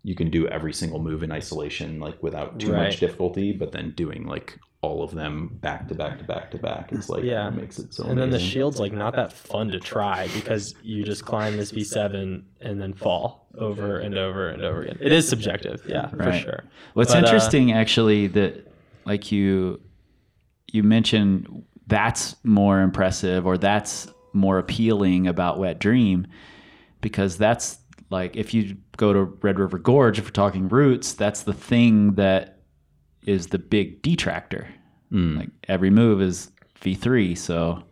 you can do every single move in isolation like without too Right. much difficulty, but then doing like all of them back to back to back to back is like Yeah. what makes it so. And then the shield's like not that fun to try because you just climb this V7 and then fall over and over and over again. It is subjective, yeah, for sure. What's But, uh, interesting actually that like you you mentioned that's more impressive or that's more appealing about Wet Dream because that's like if you go to Red River Gorge if we're talking routes, that's the thing that is the big detractor. Mm. Like every move is V3 so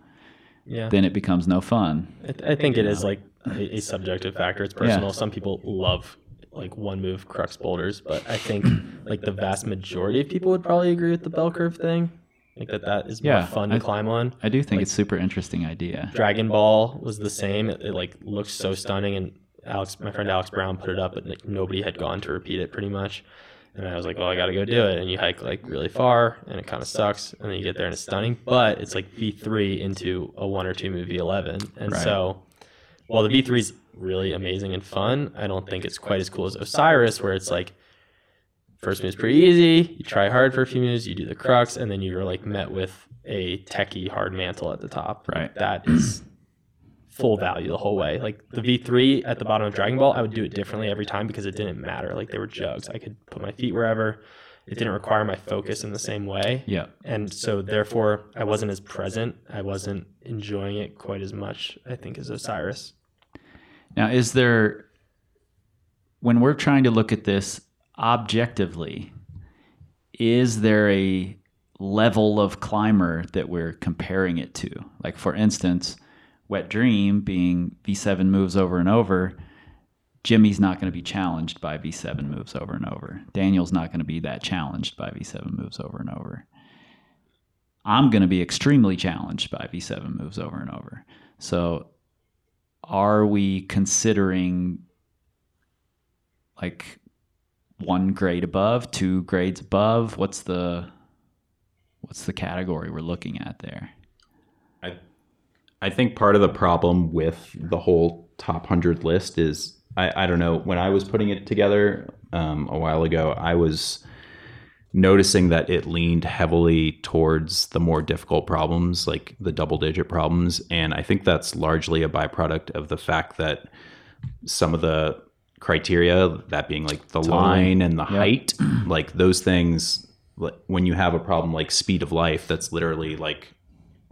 Yeah. then it becomes no fun. I, th- I think it is like a, a subjective factor. It's personal. Some people love like one move crux boulders, but I think like the vast majority of people would probably agree with the bell curve thing. I think that that is more Yeah, fun to I- climb on. I do think it's super interesting idea. Dragon Ball was the same. It, it like looks so stunning, and Alex, my friend Alex Brown, put it up, but like, nobody had gone to repeat it pretty much. And I was like, well, I got to go do it. And you hike like really far, and it kind of sucks. And then you get there, and it's stunning, but it's like V3 into a one or two move V11, and Right. so while the V3 is really amazing and fun, I don't think it's quite as cool as Osiris, where it's like first move's pretty easy. You try hard for a few moves, you do the crux, and then you're like met with a techie hard mantle at the top. Right. that is full value the whole way. Like the V3 at the bottom of Dragon Ball, I would do it differently every time because it didn't matter. Like they were jugs. I could put my feet wherever. It didn't require my focus in the same way. Yeah. And so therefore I wasn't as present. I wasn't enjoying it quite as much, I think, as Osiris. Now, is there, when we're trying to look at this objectively, is there a level of climber that we're comparing it to? Like, for instance, Wet Dream being V7 moves over and over, Jimmy's not going to be challenged by V7 moves over and over. Daniel's not going to be that challenged by V7 moves over and over. I'm going to be extremely challenged by V7 moves over and over. So, are we considering like one grade above, two grades above? What's the what's the category we're looking at there? I I think part of the problem with the whole top hundred list is I, I don't know when I was putting it together um, a while ago I was noticing that it leaned heavily towards the more difficult problems like the double digit problems. And I think that's largely a byproduct of the fact that some of the criteria that being like the line and the height like those things when you have a problem like speed of life that's literally like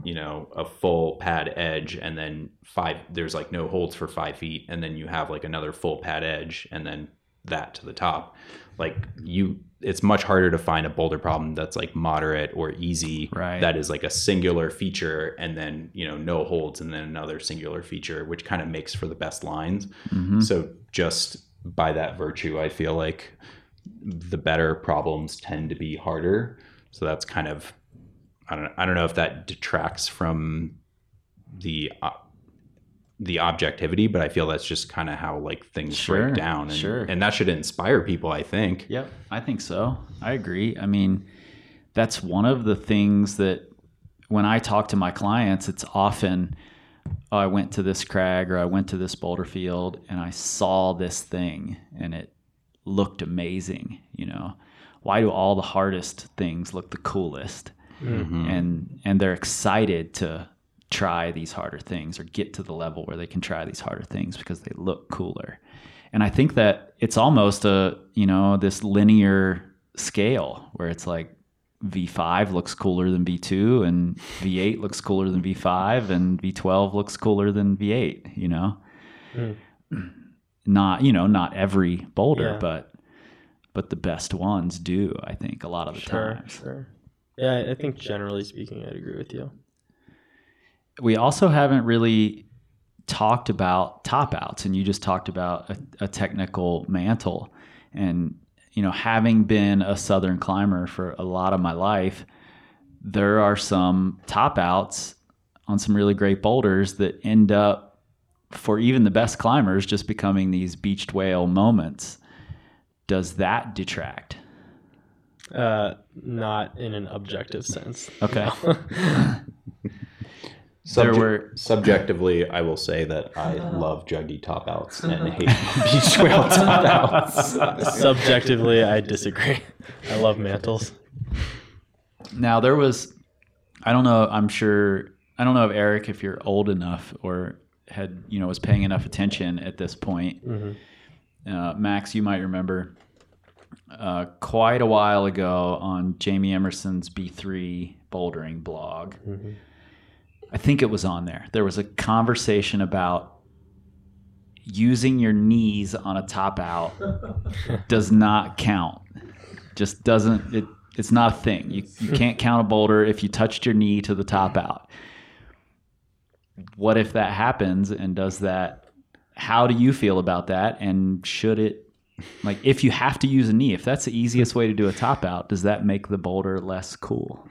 you know a full pad edge and then five there's like no holds for five feet. And then you have like another full pad edge and then that to the top. Like you it's much harder to find a boulder problem that's like moderate or easy Right. that is like a singular feature and then you know no holds and then another singular feature which kind of makes for the best lines Mm-hmm. so just by that virtue i feel like the better problems tend to be harder so that's kind of I don't I don't know if that detracts from the uh, the objectivity, but I feel that's just kind of how like things Sure, break down, and, sure. and that should inspire people. I think. Yep, I think so. I agree. I mean, that's one of the things that when I talk to my clients, it's often, oh, I went to this crag or I went to this boulder field and I saw this thing and it looked amazing. You know, why do all the hardest things look the coolest? Mm-hmm. And and they're excited to try these harder things or get to the level where they can try these harder things because they look cooler. and I think that it's almost a you know this linear scale where it's like V5 looks cooler than V2 and V8 looks cooler than V5 and V12 looks cooler than V8, you know. Hmm. Not, you know, not every boulder, Yeah. but but the best ones do, I think, a lot of the Sure, times. sure. Yeah, I think generally speaking, I'd agree with you. We also haven't really talked about top outs and you just talked about a, a technical mantle. And you know having been a southern climber for a lot of my life there are some top outs on some really great boulders that end up for even the best climbers just becoming these beached whale moments. Does that detract? Uh, not in an objective sense. okay Subje- There were- subjectively, I will say that I love juggy top outs and hate beach whale top outs. Subjectively, I disagree. I love mantles. Now there was, I don't know. I'm sure. I don't know if Eric, if you're old enough or had you know was paying enough attention at this point. Uh, Max, you might remember uh, quite a while ago on Jamie Emerson's B3 bouldering blog. I think it was on there. There was a conversation about using your knees on a top out does not count. Just doesn't it it's not a thing. You you can't count a boulder if you touched your knee to the top out. What if that happens and does that how do you feel about that and should it like if you have to use a knee, if that's the easiest way to do a top out, does that make the boulder less cool?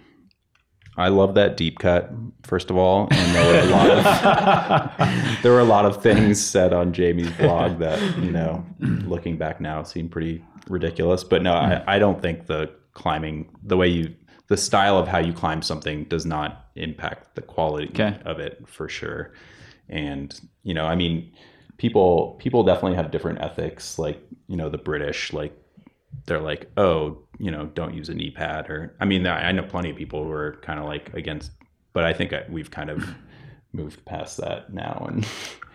I love that deep cut, first of all, and there were a lot of there were a lot of things said on Jamie's blog that you know, looking back now, seem pretty ridiculous. But no, I, I don't think the climbing, the way you, the style of how you climb something, does not impact the quality Okay. of it for sure. And you know, I mean, people people definitely have different ethics. Like you know, the British like they're like, oh, you know, don't use a knee pad, or I mean, I I know plenty of people who are kind of like against, but I think we've kind of moved past that now, and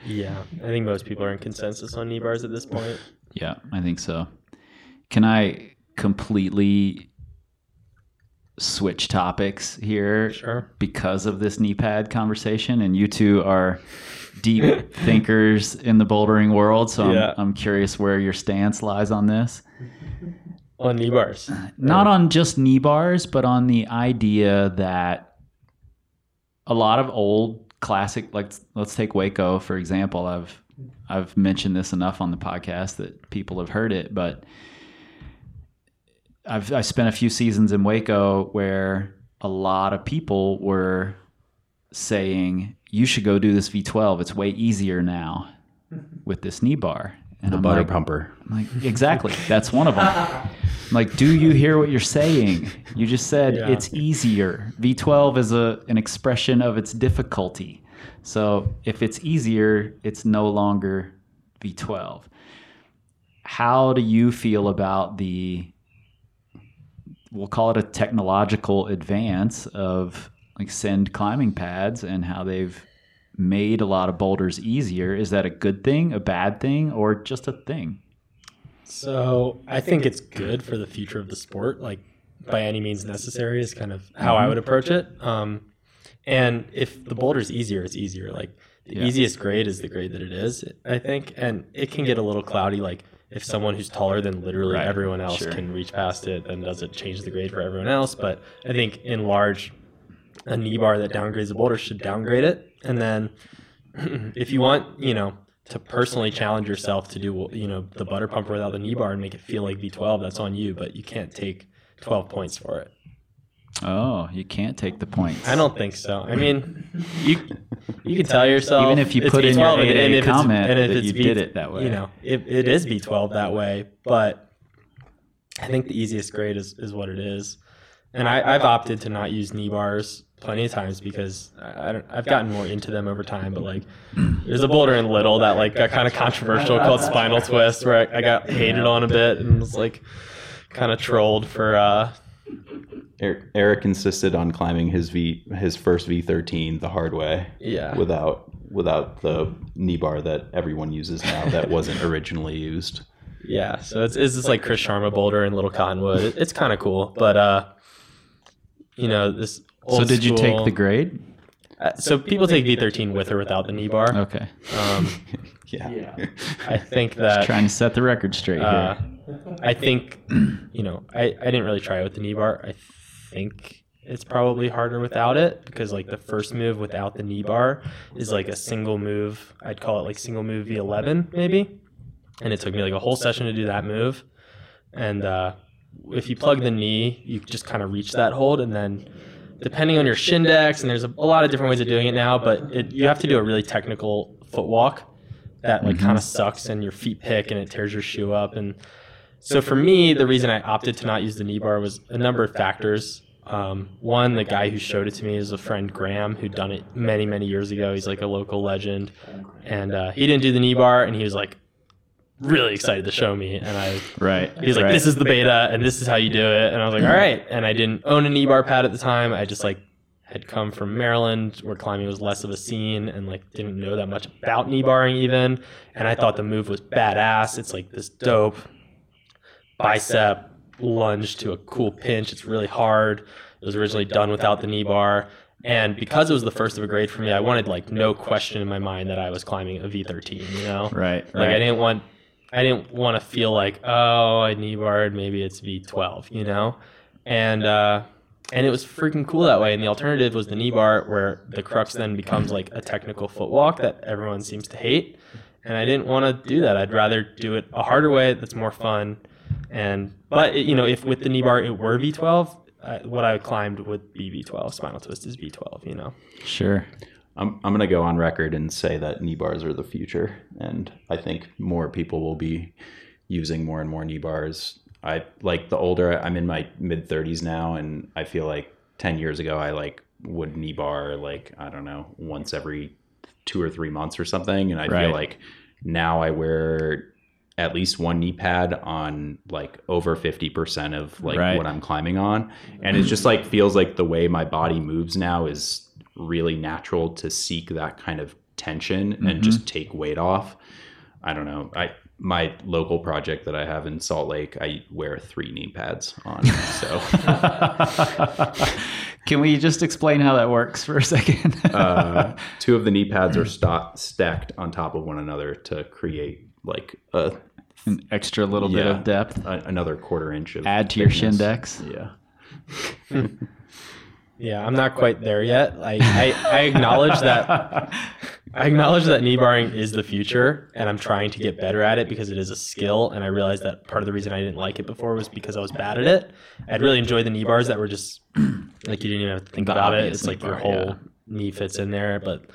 Yeah, I think most people are in consensus on knee bars at this point. Yeah, I think so. Can I completely switch topics here Sure. because of this knee pad conversation? And you two are deep thinkers in the bouldering world, so I'm, I'm curious where your stance lies on this. On knee bars. Not on just knee bars, but on the idea that a lot of old classic, like let's take Hueco for example. I've I've mentioned this enough on the podcast that people have heard it, but I've I spent a few seasons in Hueco where a lot of people were saying you should go do this V12. It's way easier now with this knee bar. And the I'm butter like, pumper. I'm like, exactly. That's one of them. I'm like, do you hear what you're saying? You just said Yeah. it's easier. V12 is a an expression of its difficulty. So if it's easier, it's no longer V12. How do you feel about the we'll call it a technological advance of like send climbing pads and how they've made a lot of boulders easier. Is that a good thing, a bad thing, or just a thing? So I think it's good for the future of the sport. Like by any means necessary is kind of how I would approach it. Um, and if the boulder's easier, it's easier. Like the Yeah. easiest grade is the grade that it is, I think. And it can get a little cloudy. Like if someone who's taller than literally Right. everyone else Sure. can reach past it, then does it change the grade for everyone else? But I think in large, a knee bar that downgrades the boulder should downgrade it. And then if you want, you know, to personally challenge yourself to do, you know, the butter pump without the knee bar and make it feel like V12, that's on you, but you can't take 12 points for it. Oh, you can't take the points. I don't think so. I mean, you you can tell yourself Even if you put in your V12 and- and 8A comment and that it's you V- did it that way. You know, it, it is V12 that way, but I think the easiest grade is, is what it is. And I, I've opted to not use knee bars plenty of times because I, I don't, I've gotten more into them over time. But like, there's a boulder in Little that like got kind of controversial called Spinal Twist, where I, I got hated on a bit and was like kind of trolled for uh, Eric, Eric insisted on climbing his V his first V13 the hard way Yeah. without without the knee bar that everyone uses now that wasn't originally used. Yeah, so it's, it's just like Chris Sharma boulder and Little Cottonwood. It's kind of cool, but uh, you know this. So did you take the grade? Uh, so people take V13 with or without the knee bar. Okay. Um, Yeah. I think that Trying to set the record straight uh, here. I think you know I, I didn't really try it with the knee bar. I think it's probably harder without it because like the first move without the knee bar is like a single move. I'd call it like single move V11 maybe, and it took me like a whole session to do that move. And uh, if you plug the knee, you just kind of reach that hold, and then depending on your Shindex, and there's a, a lot of different ways of doing it now, but it, you have to do a really technical foot walk that like kind of sucks, and your feet pick, and it tears your shoe up. And so for me, the reason I opted to not use the knee bar was a number of factors. Um, one, the guy who showed it to me is a friend Graham, who'd done it many, many years ago. He's like a local legend, and uh, he didn't do the knee bar, and he was like really excited to show me, and I Right. He's like, right. this is the beta, and this is how you do it. And I was like, all right. And I didn't own a knee bar pad at the time. I just like had come from Maryland, where climbing was less of a scene, and like didn't know that much about knee barring even. And I thought the move was badass. It's like this dope bicep lunge to a cool pinch. It's really hard. It was originally done without the knee bar. And because it was the first of a grade for me, I wanted like no question in my mind that I was climbing a V13, you know? Right. Like I didn't want I didn't want to feel like, oh, I knee barred, maybe it's V twelve, you know? And uh and it was freaking cool that way. And the alternative was the knee bar where the crux then becomes like a technical footwalk that everyone seems to hate. And I didn't want to do that. I'd rather do it a harder way that's more fun. And but it, you know, if with the knee bar it were V twelve, uh, what I climbed would be V twelve. Spinal twist is V twelve. You know. Sure. I'm, I'm going to go on record and say that knee bars are the future. And I think more people will be using more and more knee bars. I like the older I'm in my mid 30s now, and I feel like 10 years ago, I like would knee bar like, I don't know, once every two or three months or something. And I Right. feel like now I wear at least one knee pad on like over 50% of like Right. what I'm climbing on. And it just like feels like the way my body moves now is really natural to seek that kind of tension and just take weight off. I don't know. I my local project that I have in Salt Lake, I wear three knee pads on. So Can we just explain how that works for a second? uh, two of the knee pads are sta- stacked on top of one another to create like a, An extra little bit of depth. a- another quarter inch of Add to your. Shindex. Yeah. Yeah, I'm not quite there yet. I, I, I acknowledge that I acknowledge that knee barring is the future, and I'm trying to get better at it because it is a skill. And I realized that part of the reason I didn't like it before was because I was bad at it. I'd really enjoy the knee bars that were just like you didn't even have to think about it. It's like your whole yeah. knee fits in there. But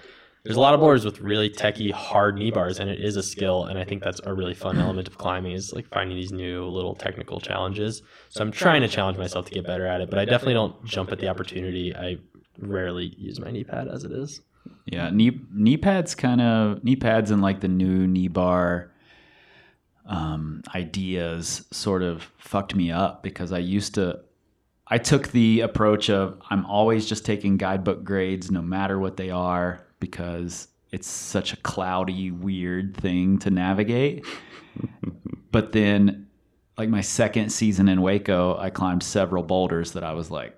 there's a lot of boards with really techie, hard knee bars, and it is a skill. And I think that's a really fun element of climbing is like finding these new little technical challenges. So I'm trying to challenge myself to get better at it, but I definitely don't jump at the opportunity. I rarely use my knee pad as it is. Yeah, knee knee pads kind of knee pads and like the new knee bar um, ideas sort of fucked me up because I used to. I took the approach of I'm always just taking guidebook grades no matter what they are because it's such a cloudy, weird thing to navigate. but then, like my second season in Hueco, I climbed several boulders that I was like,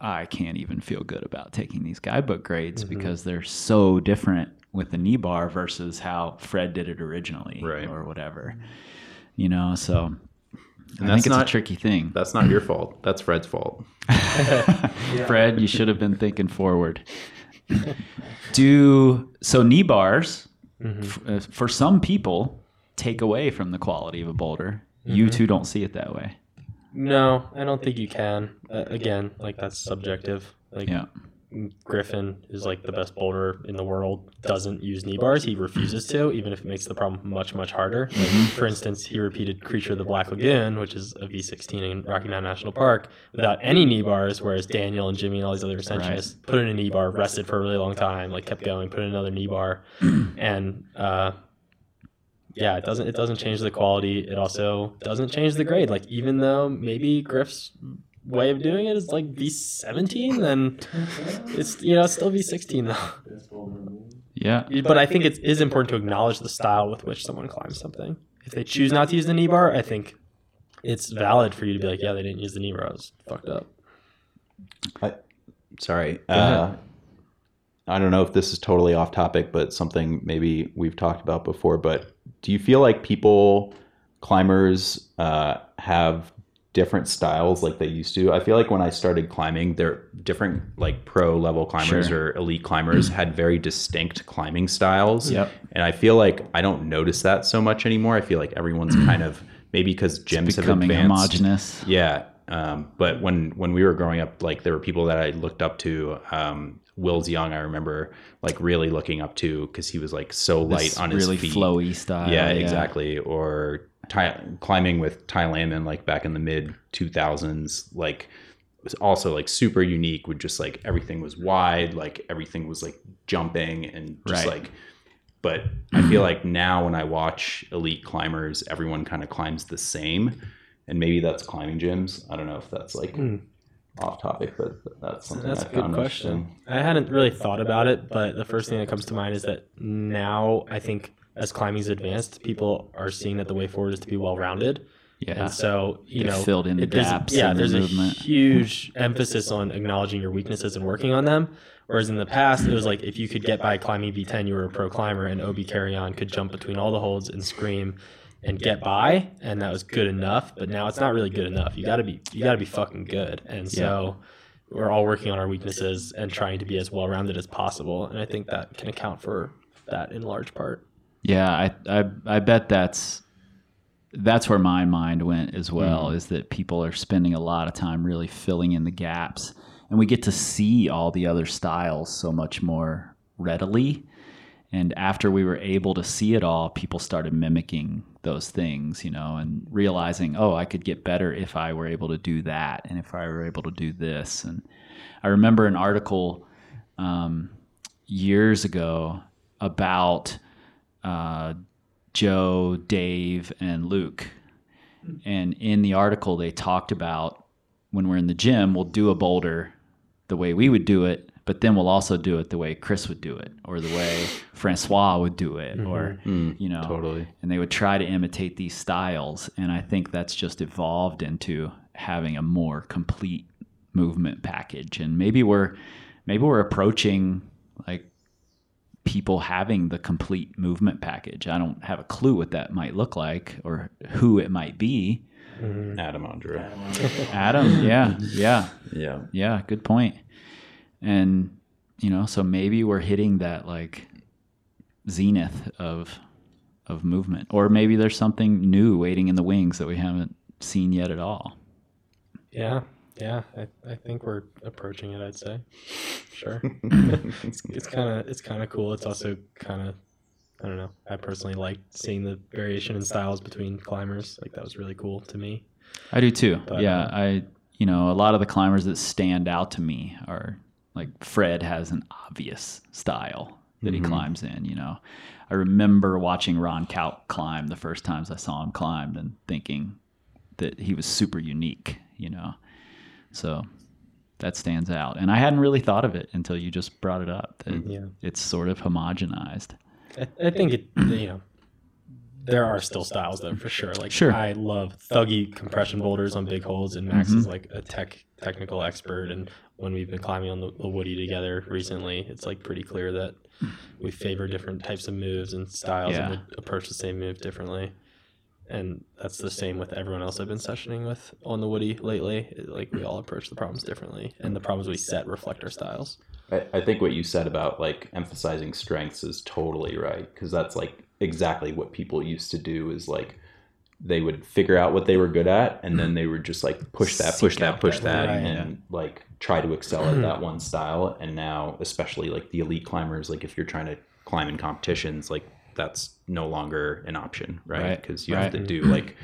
I can't even feel good about taking these guidebook grades mm-hmm. because they're so different with the knee bar versus how Fred did it originally Right. or whatever. Mm-hmm. You know, so I that's think it's not- a tricky thing. That's not your fault. That's Fred's fault. Fred, you should have been thinking forward. Do so knee bars f- uh, for some people take away from the quality of a boulder. You two don't see it that way. No, I don't think you can. Uh, again, like that's subjective. Like Yeah. Griffin is like the best boulder in the world. Doesn't use knee bars. He refuses to, even if it makes the problem much much harder. Like, for instance, he repeated Creature of the Black Lagoon, which is a V16 in Rocky Mountain National Park, without any knee bars. Whereas Daniel and Jimmy and all these other ascensionists put in a knee bar, rested for a really long time, like kept going, put in another knee bar, and uh, yeah, it doesn't it doesn't change the quality. It also doesn't change the grade. Like even though maybe Griff's way of doing it is like V17, then it's you know it's still V16 though. Yeah. But I think it is important to acknowledge the style with which someone climbs something. If they choose not to use the knee bar, I think it's valid for you to be like, yeah, they didn't use the knee bar. I was fucked up. I, Sorry. Uh, I don't know if this is totally off topic, but something maybe we've talked about before. But do you feel like people, climbers, uh, have different styles like they used to? I feel like when I started climbing, there different like pro level climbers Sure. or elite climbers had very distinct climbing styles. Yep. And I feel like I don't notice that so much anymore. I feel like everyone's kind of maybe because gyms have Becoming advanced. homogenous. Yeah. Um, but when when we were growing up, like there were people that I looked up to. Um, Wills Young, I remember like really looking up to because he was like so light This on his really feet. flowy style. yeah, exactly. Or Ty- climbing with Ty Landman, like back in the mid two thousands, like was also like super unique. With just like everything was wide, like everything was like jumping and just Right. like. But I feel like now when I watch elite climbers, everyone kind of climbs the same, and maybe that's climbing gyms. I don't know if that's like Hmm. off topic, but that's something That's I a good question. I hadn't really thought about it, but the first thing that comes to mind is that now I think as climbing's advanced, people are seeing that the way forward is to be well rounded. Yeah. And so, you They've know, filled in the gaps Yeah, the there's a movement. huge emphasis on acknowledging your weaknesses and working on them. Whereas in the past, it was like if you could get by climbing V10, you were a pro climber, and Obe Carrion could jump between all the holds and scream and get by, and that was good enough. But now it's not really good enough. You gotta be, you gotta be fucking good. And so we're all working on our weaknesses and trying to be as well rounded as possible. And I think that can account for that in large part. Yeah, I, I I bet that's that's where my mind went as well. Is that people are spending a lot of time really filling in the gaps, and we get to see all the other styles so much more readily. And after we were able to see it all, people started mimicking those things, you know, and realizing, oh, I could get better if I were able to do that, and if I were able to do this. And I remember an article um, years ago about uh, Joe, Dave, and Luke. And in the article, they talked about when we're in the gym, we'll do a boulder the way we would do it, but then we'll also do it the way Chris would do it, or the way Francois would do it, or you know, Totally. and they would try to imitate these styles. And I think that's just evolved into having a more complete movement package. And maybe we're maybe we're approaching like people having the complete movement package. I don't have a clue what that might look like or who it might be. Mm-hmm. Adam Ondra. Adam, yeah, yeah, Yeah. yeah, good point. And you know, so maybe we're hitting that like zenith of of movement, or maybe there's something new waiting in the wings that we haven't seen yet at all. Yeah, yeah. I, I think we're approaching it. I'd say, sure. it's kind of it's kind of cool. It's also kind of I don't know. I personally like seeing the variation in styles between climbers. Like that was really cool to me. I do too. But, yeah, uh, I you know a lot of the climbers that stand out to me are like Fred has an obvious style that he climbs in. You know, I remember watching Ron Kauk climb the first times I saw him climb and thinking that he was super unique. You know, so that stands out. And I hadn't really thought of it until you just brought it up. That Yeah. it's sort of homogenized. I, I think it. You know, there are still styles though for sure. Like Sure. I love thuggy compression boulders on big holes, and Max is mm-hmm. like a tech technical expert. And when we've been climbing on the, the Woody together recently, it's like pretty clear that we favor different types of moves and styles, Yeah. and we approach the same move differently. And that's the same with everyone else I've been sessioning with on the Woody lately. Like we all approach the problems differently, and the problems we set reflect our styles. I, I think what you said about like emphasizing strengths is totally right because that's like exactly what people used to do is like they would figure out what they were good at and then they would just like push that push Seek that push that, that right, and like try to excel at that one style and now especially like the elite climbers like if you're trying to climb in competitions like that's no longer an option right Right, because you right. have to do mm-hmm. like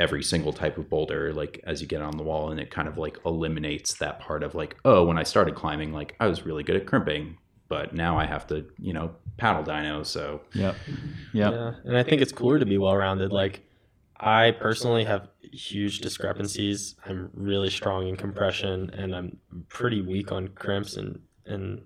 every single type of boulder like as you get on the wall and it kind of like eliminates that part of like oh when i started climbing like i was really good at crimping but now i have to you know paddle dyno so Yep. Yep. Yeah, and I think it's cooler to be well rounded. Like, I personally have huge discrepancies. I'm really strong in compression, and I'm pretty weak on crimps and and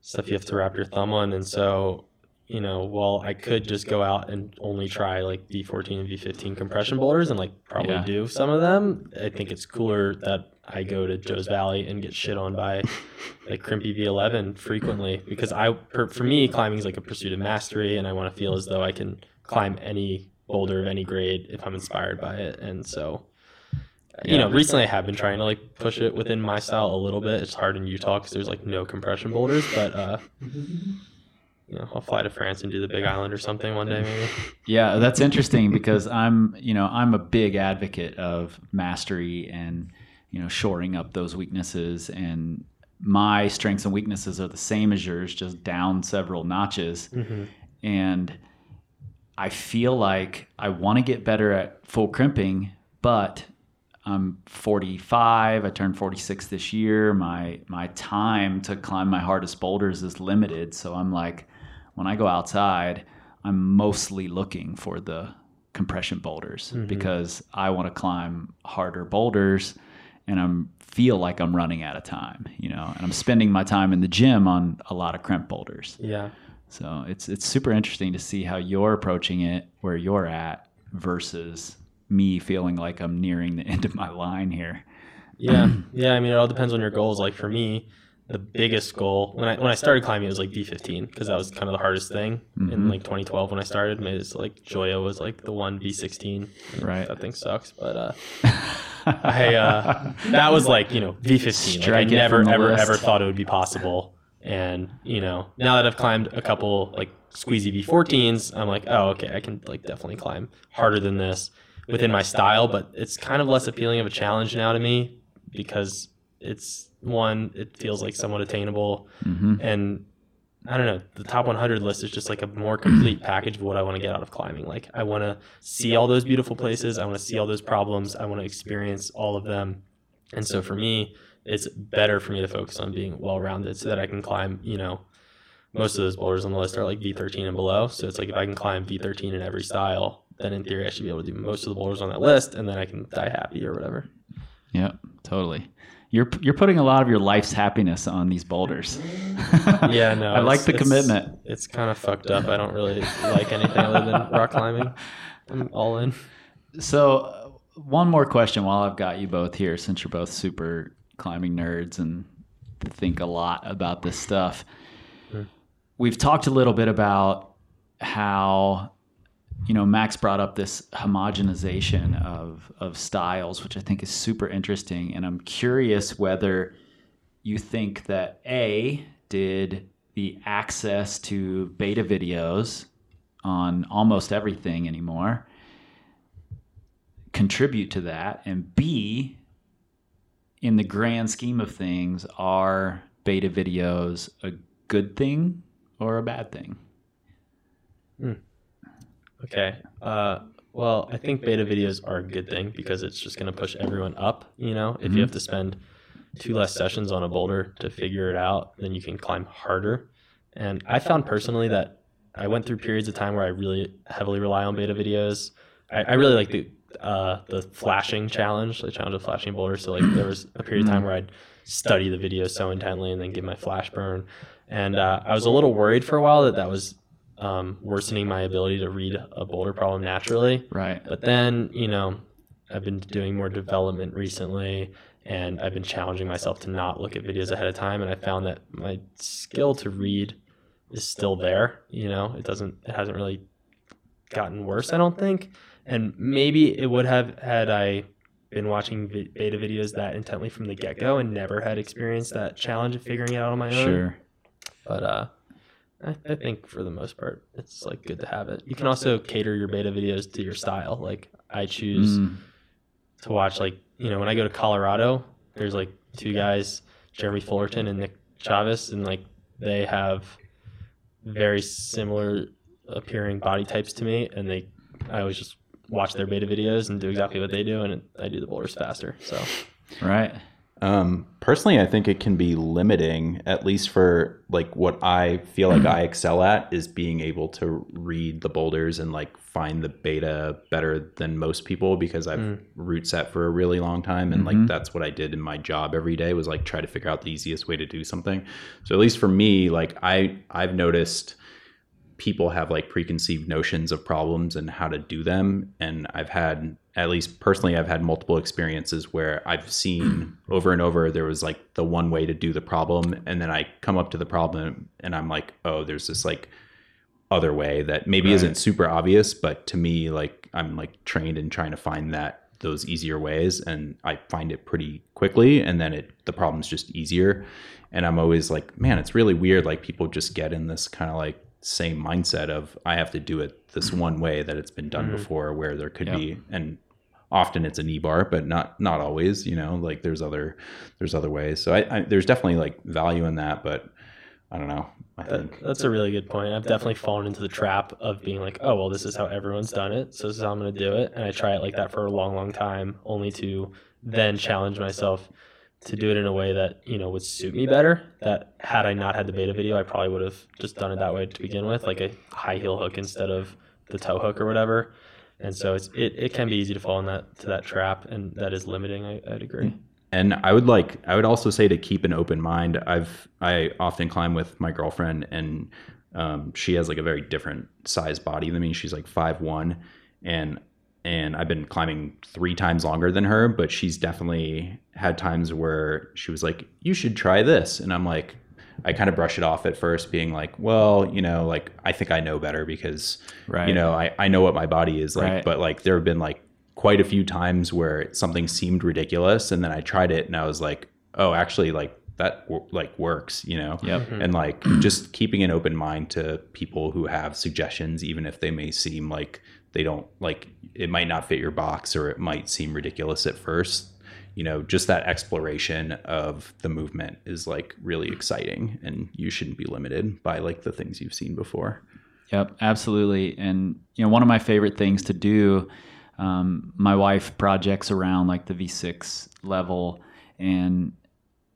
stuff you have to wrap your thumb on. And so, you know, well, I could just go out and only try like V14 and V15 compression boulders and like probably Yeah. do some of them, I think it's cooler that I go to Joe's Valley and get shit on by like Crimpy V11 frequently because I, for, for me, climbing is like a pursuit of mastery, and I want to feel as though I can climb any boulder of any grade if I'm inspired by it. And so, you know, recently I have been trying to like push it within my style a little bit. It's hard in Utah because there's like no compression boulders, but uh, you know, I'll fly to France and do the Big Island or something one day maybe. Yeah, that's interesting because I'm, you know, I'm a big advocate of mastery and, you know, shoring up those weaknesses and my strengths and weaknesses are the same as yours, just down several notches. Mm-hmm. And I feel like I want to get better at full crimping, but I'm 45. I turned 46 this year. My my time to climb my hardest boulders is limited, so I'm like when I go outside, I'm mostly looking for the compression boulders mm-hmm. because I want to climb harder boulders and I'm feel like I'm running out of time, you know. And I'm spending my time in the gym on a lot of crimp boulders. Yeah. So it's it's super interesting to see how you're approaching it where you're at versus me feeling like I'm nearing the end of my line here. Yeah, yeah. I mean, it all depends on your goals. Like for me, the biggest goal when I when I started climbing, it was like V15 because that was kind of the hardest thing in like 2012 when I started. Maybe it's like Gioia was like the one V16. Right. That thing sucks, but uh, I uh, that was like you know V15. Like, I never ever list. ever thought it would be possible. And you know, now that I've climbed a couple like squeezy V14s, I'm like, oh, okay, I can like definitely climb harder than this within my style. But it's kind of less appealing of a challenge now to me because it's one, it feels like somewhat attainable, mm-hmm. and I don't know. The top 100 list is just like a more complete package of what I want to get out of climbing. Like I want to see all those beautiful places. I want to see all those problems. I want to experience all of them. And so for me, it's better for me to focus on being well-rounded so that I can climb, you know, most of those boulders on the list are like V13 and below. So it's like if I can climb V13 in every style, then in theory I should be able to do most of the boulders on that list and then I can die happy or whatever. Yep, totally. You're you're putting a lot of your life's happiness on these boulders. Yeah, no. I like the it's- commitment. It's kind of fucked up. I don't really like anything other than rock climbing. I'm all in. So, uh, one more question while I've got you both here, since you're both super climbing nerds and think a lot about this stuff. We've talked a little bit about how, you know, Max brought up this homogenization of, of styles, which I think is super interesting. And I'm curious whether you think that A, did the access to beta videos on almost everything anymore contribute to that? And B, in the grand scheme of things, are beta videos a good thing or a bad thing? Hmm. Okay. Uh, well, I think beta videos are a good thing because it's just going to push everyone up. You know, if you have to spend two less sessions on a boulder to figure it out, then you can climb harder. And I found personally that I went through periods of time where I really heavily rely on beta videos. I, I really like the uh, the flashing challenge, the challenge of flashing boulders. So like there was a period of time where I'd study the video so intently and then give my flash burn. And uh, I was a little worried for a while that that was um, worsening my ability to read a boulder problem naturally. Right. But then, you know, I've been doing more development recently and I've been challenging myself to not look at videos ahead of time. And I found that my skill to read is still there. You know, it doesn't, it hasn't really gotten worse, I don't think. And maybe it would have had I been watching beta videos that intently from the get go and never had experienced that challenge of figuring it out on my own. Sure. But uh, I, I think for the most part, it's like good to have it. You can also cater your beta videos to your style. Like I choose Mm, to watch like you know when I go to Colorado, there's like two guys, Jeremy Fullerton and Nick Chavez, and like they have very similar appearing body types to me, and they I always just watch their beta videos and do exactly what they do, and I do the boulders faster. So right. Um, personally, I think it can be limiting, at least for like what I feel like I excel at is being able to read the boulders and like find the beta better than most people because I've route set for a really long time and like that's what I did in my job every day was like try to figure out the easiest way to do something. So at least for me, like I I've noticed people have like preconceived notions of problems and how to do them and i've had at least personally i've had multiple experiences where i've seen over and over there was like the one way to do the problem and then i come up to the problem and i'm like oh there's this like other way that maybe isn't super obvious but to me like i'm like trained in trying to find that those easier ways and i find it pretty quickly and then it the problem's just easier. And i'm always like man it's really weird like people just get in this kind of like same mindset of I have to do it this mm-hmm. one way that it's been done mm-hmm. before, where there could Yep. be and often it's a knee bar, but not not always. You know, like there's other there's other ways. So I, I there's definitely like value in that, but I don't know. I think That's a really good point. I've definitely fallen into the trap of being like, oh, well, this is how everyone's done it. So this is how I'm going to do it. And I try it like that for a long, long time, only to then challenge myself to do it in a way that, you know, would suit me better. That had I not had the beta video, I probably would have just done it that way to begin with, like a high heel hook instead of the toe hook or whatever. And so it's, it, it can be easy to fall in that to that trap, and that is limiting. I, I'd agree. and I would like I would also say to keep an open mind. I've I often climb with my girlfriend and um, she has like a very different size body than me. She's like five one and and I've been climbing three times longer than her, but she's definitely had times where she was like, You should try this. And I'm like, I kind of brush it off at first, being like, Well, you know, like I think I know better because Right. you know, I, I know what my body is like, Right. but like there have been like quite a few times where something seemed ridiculous and then I tried it and I was like, oh, actually like that like works, you know? Yep. Mm-hmm. And like just keeping an open mind to people who have suggestions, even if they may seem like they don't like it might not fit your box or it might seem ridiculous at first. You know, just that exploration of the movement is like really exciting and you shouldn't be limited by like the things you've seen before. Yep, absolutely. And you know, one of my favorite things to do, um, my wife projects around like the V6 level, and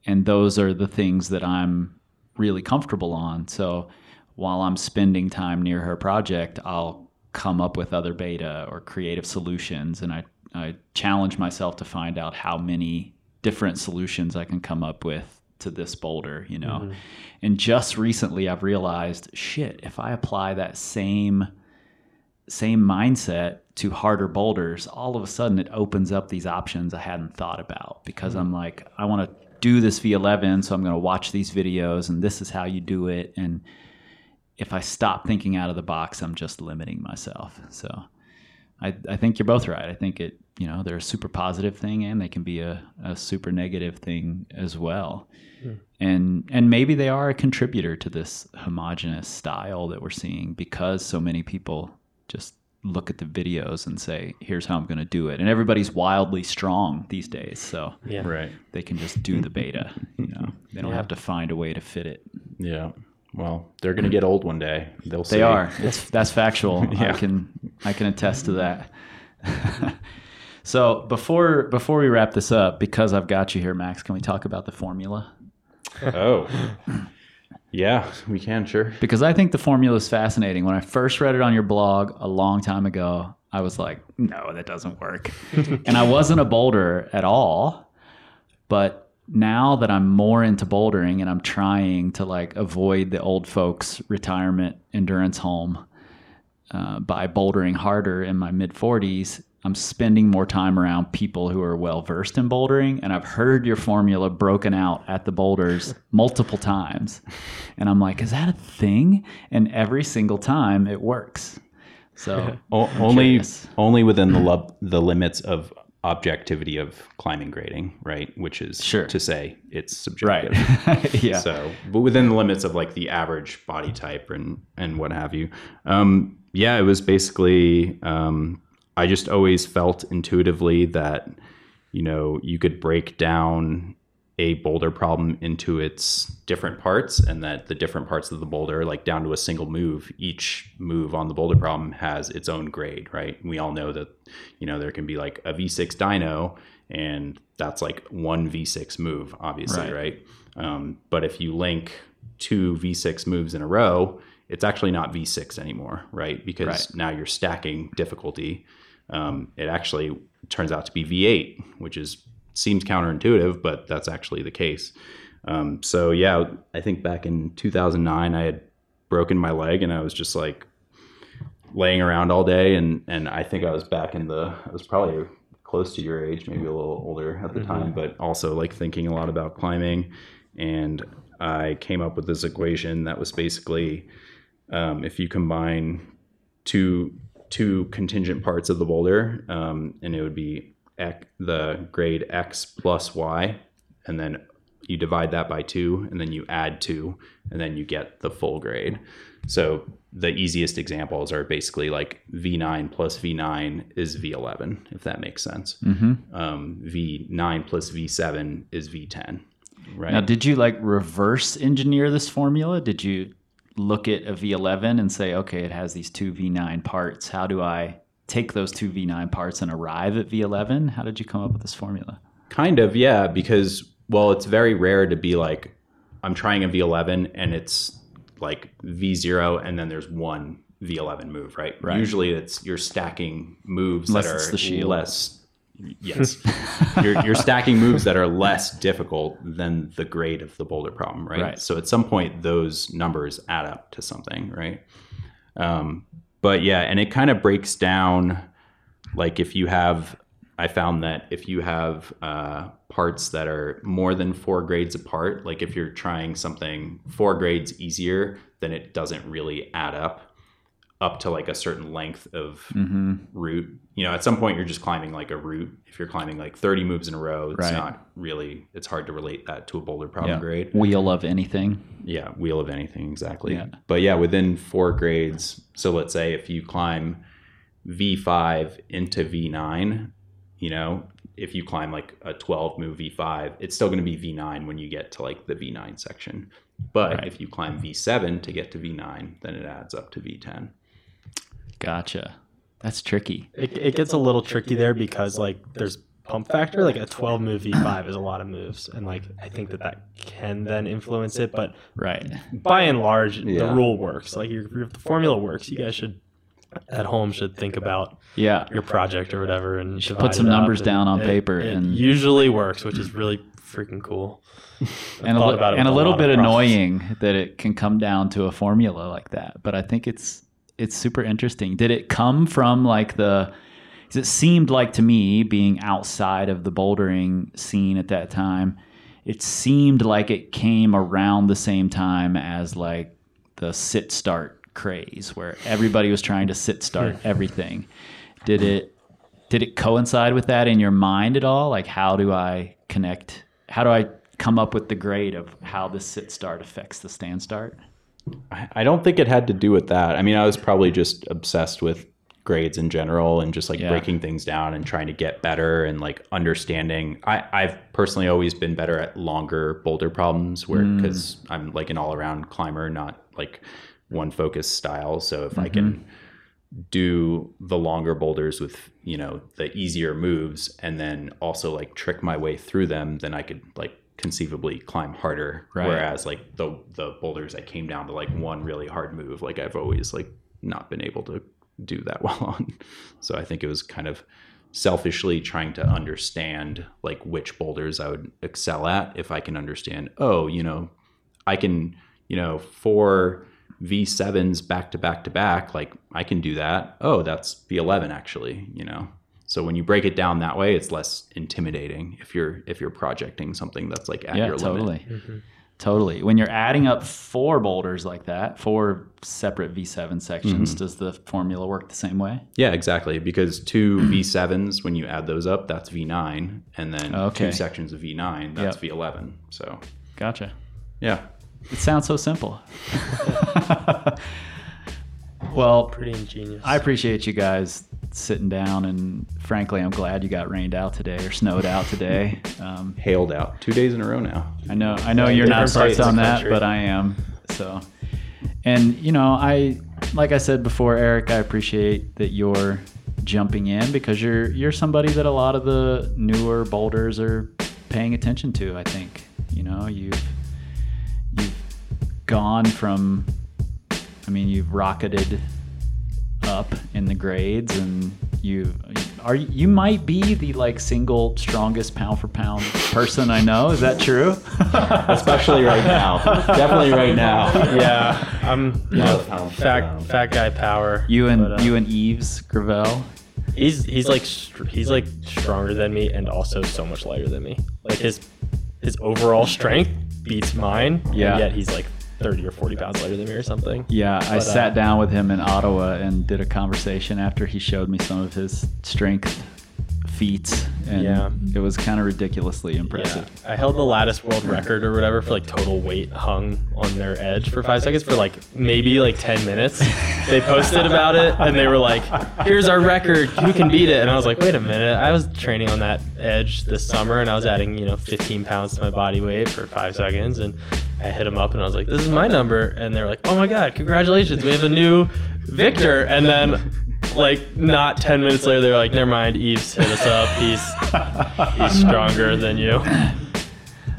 and those are the things that I'm really comfortable on. So while I'm spending time near her project, I'll come up with other beta or creative solutions, and I I challenge myself to find out how many different solutions I can come up with to this boulder, you know. Mm-hmm. And just recently I've realized, shit, if I apply that same same mindset to harder boulders, all of a sudden it opens up these options I hadn't thought about because I'm mm-hmm. like, I want to do this V11, so I'm going to watch these videos and this is how you do it. And if I stop thinking out of the box, I'm just limiting myself. So I, I think you're both right. I think it, you know, they're a super positive thing and they can be a, a super negative thing as well. Hmm. And and maybe they are a contributor to this homogenous style that we're seeing because so many people just look at the videos and say, here's how I'm going to do it. And everybody's wildly strong these days. So Yeah. Right. they can just do the beta, you know. They don't have to find a way to fit it. Yeah. Well, they're gonna get old one day. They'll see. They are. It's that's factual. yeah. I can I can attest to that. so before before we wrap this up, because I've got you here, Max, can we talk about the formula? Oh. Yeah, we can, sure. Because I think the formula is fascinating. When I first read it on your blog a long time ago, I was like, no, that doesn't work. and I wasn't a boulder at all. But now that I'm more into bouldering and I'm trying to like avoid the old folks retirement endurance home uh, by bouldering harder in my mid 40s, I'm spending more time around people who are well versed in bouldering. And I've heard your formula broken out at the boulders multiple times. And I'm like, is that a thing? And every single time it works. So O- only curious. only within the lub- the limits of objectivity of climbing grading, right? Which is Sure. to say it's subjective. Right. yeah. So, but within the limits of like the average body type and and what have you. Um, yeah, it was basically. Um, I just always felt intuitively that you know you could break down a boulder problem into its different parts and that the different parts of the boulder like down to a single move each move on the boulder problem has its own grade right we all know that you know there can be like a v6 dyno and that's like one v6 move obviously Right. right, Um, but if you link two v6 moves in a row it's actually not v6 anymore right because Right. now you're stacking difficulty um, it actually turns out to be v8 which is seems counterintuitive but that's actually the case. Um, so yeah i think back in 2009 i had broken my leg and i was just like laying around all day. And and i think i was back in the i was probably close to your age maybe a little older at the time but also like thinking a lot about climbing. And i came up with this equation that was basically um, if you combine two two contingent parts of the boulder um, and it would be the grade x plus y and then you divide that by two and then you add two and then you get the full grade so the easiest examples are basically like v9 plus v9 is v11 if that makes sense um, v9 plus v7 is v10 right Now, did you like reverse engineer this formula? Did you look at a V11 and say, okay, it has these two V9 parts. How do I take those two V9 parts and arrive at V11? How did you come up with this formula? Kind of, yeah, because well, it's very rare to be like I'm trying a V11 and it's like V0 and then there's one V11 move, right? Right. Usually it's you're stacking moves Unless that are the shield. less yes. you're you're stacking moves that are less difficult than the grade of the boulder problem, right? Right. So at some point those numbers add up to something, right? Um, but yeah, and it kind of breaks down like if you have i found that if you have uh, parts that are more than four grades apart like if you're trying something four grades easier then it doesn't really add up up to like a certain length of Mm-hmm. route you know at some point you're just climbing like a route if you're climbing like 30 moves in a row it's Right. not really it's hard to relate that to a boulder problem Yeah. grade Wheel of anything. yeah, wheel of anything exactly. Yeah. But yeah, within four grades. So let's say if you climb V5 into V9, you know, if you climb like a 12 move V5, it's still going to be V9 when you get to like the V9 section. But Right. if you climb V7 to get to V9, then it adds up to V10. Gotcha. That's tricky. It, it gets a little tricky there because like there's pump factor. Like a 12 move V5 is a lot of moves, and like I think that that can then influence it. But Right. by and large, Yeah. the rule works. Like your, if the formula works, you guys should at home should think about Yeah. your project or whatever and should put some numbers and down on it- paper It and- usually works, which is really freaking cool. and a, li- about it and a with a little bit of problems. annoying that it can come down to a formula like that. But I think it's it's super interesting. Did it come from like the? 'cause it seemed like to me, being outside of the bouldering scene at that time, it seemed like it came around the same time as like the sit start craze, where everybody was trying to sit start everything. Did it? Did it coincide with that in your mind at all? Like, how do I connect? How do I come up with the grade of how the sit start affects the stand start? I I don't think it had to do with that. I mean, I was probably just obsessed with grades in general and just like Yeah. breaking things down and trying to get better and like understanding. I, I've personally always been better at longer boulder problems where hmm. because I'm like an all around climber, not like one focus style. So if I can mm-hmm. do the longer boulders with you know the easier moves and then also like trick my way through them then i could like conceivably climb harder Right. whereas like the the boulders i came down to like one really hard move like i've always like not been able to do that well on so i think it was kind of selfishly trying to understand like which boulders i would excel at if i can understand oh you know I can, you know, four V7s back to back to back, like I can do that. Oh, that's V11 actually, you know. So when you break it down that way, it's less intimidating if you're if you're projecting something that's like at yeah, your totally. limit. Totally. When you're adding up four boulders like that, four separate V7 sections, Mm-hmm. does the formula work the same way? Yeah, exactly. Because two V7s, when you add those up, that's V9, and then Okay. two sections of V9, that's Yep. V11. So Gotcha. yeah, It sounds so simple. well, Pretty ingenious. I appreciate you guys sitting down. And frankly, I'm glad you got rained out today or snowed out today. Um, Hailed out two days in a row now. I know, I know you're not parts on that, country. but I am. So, and you know, I like I said before, Eric, I appreciate that you're jumping in because you're you're somebody that a lot of the newer boulders are paying attention to. I think you know you've you've gone from, I mean, you've rocketed up in the grades and you are you might be the like single strongest pound for pound person I know. Is that true? Especially right now. Definitely right now. Yeah, I'm you know, fat fat guy power. You and but, uh, you and Yves Gravelle. he's he's like he's like stronger than me and also so much lighter than me. Like his his overall strength beats mine. and Yeah. yet he's like thirty or forty pounds lighter than me or something. Yeah, I But, uh, sat down with him in Ottawa and did a conversation after he showed me some of his strength feats, and Yeah. it was kind of ridiculously impressive. Yeah, I held the lattice world record or whatever for like total weight hung on their edge for five seconds for like maybe like 10 minutes. They posted about it and they were like, here's our record. Who can beat it? And I was like, wait a minute. I was training on that edge this summer and I was adding, you know, 15 pounds to my body weight for five seconds. And I hit them up and I was like, this is my number. And they were like, oh my God, congratulations. We have a new victor. And then like not 10 minutes later, they're like, never mind. Yves hit us up. He's, he's stronger than you.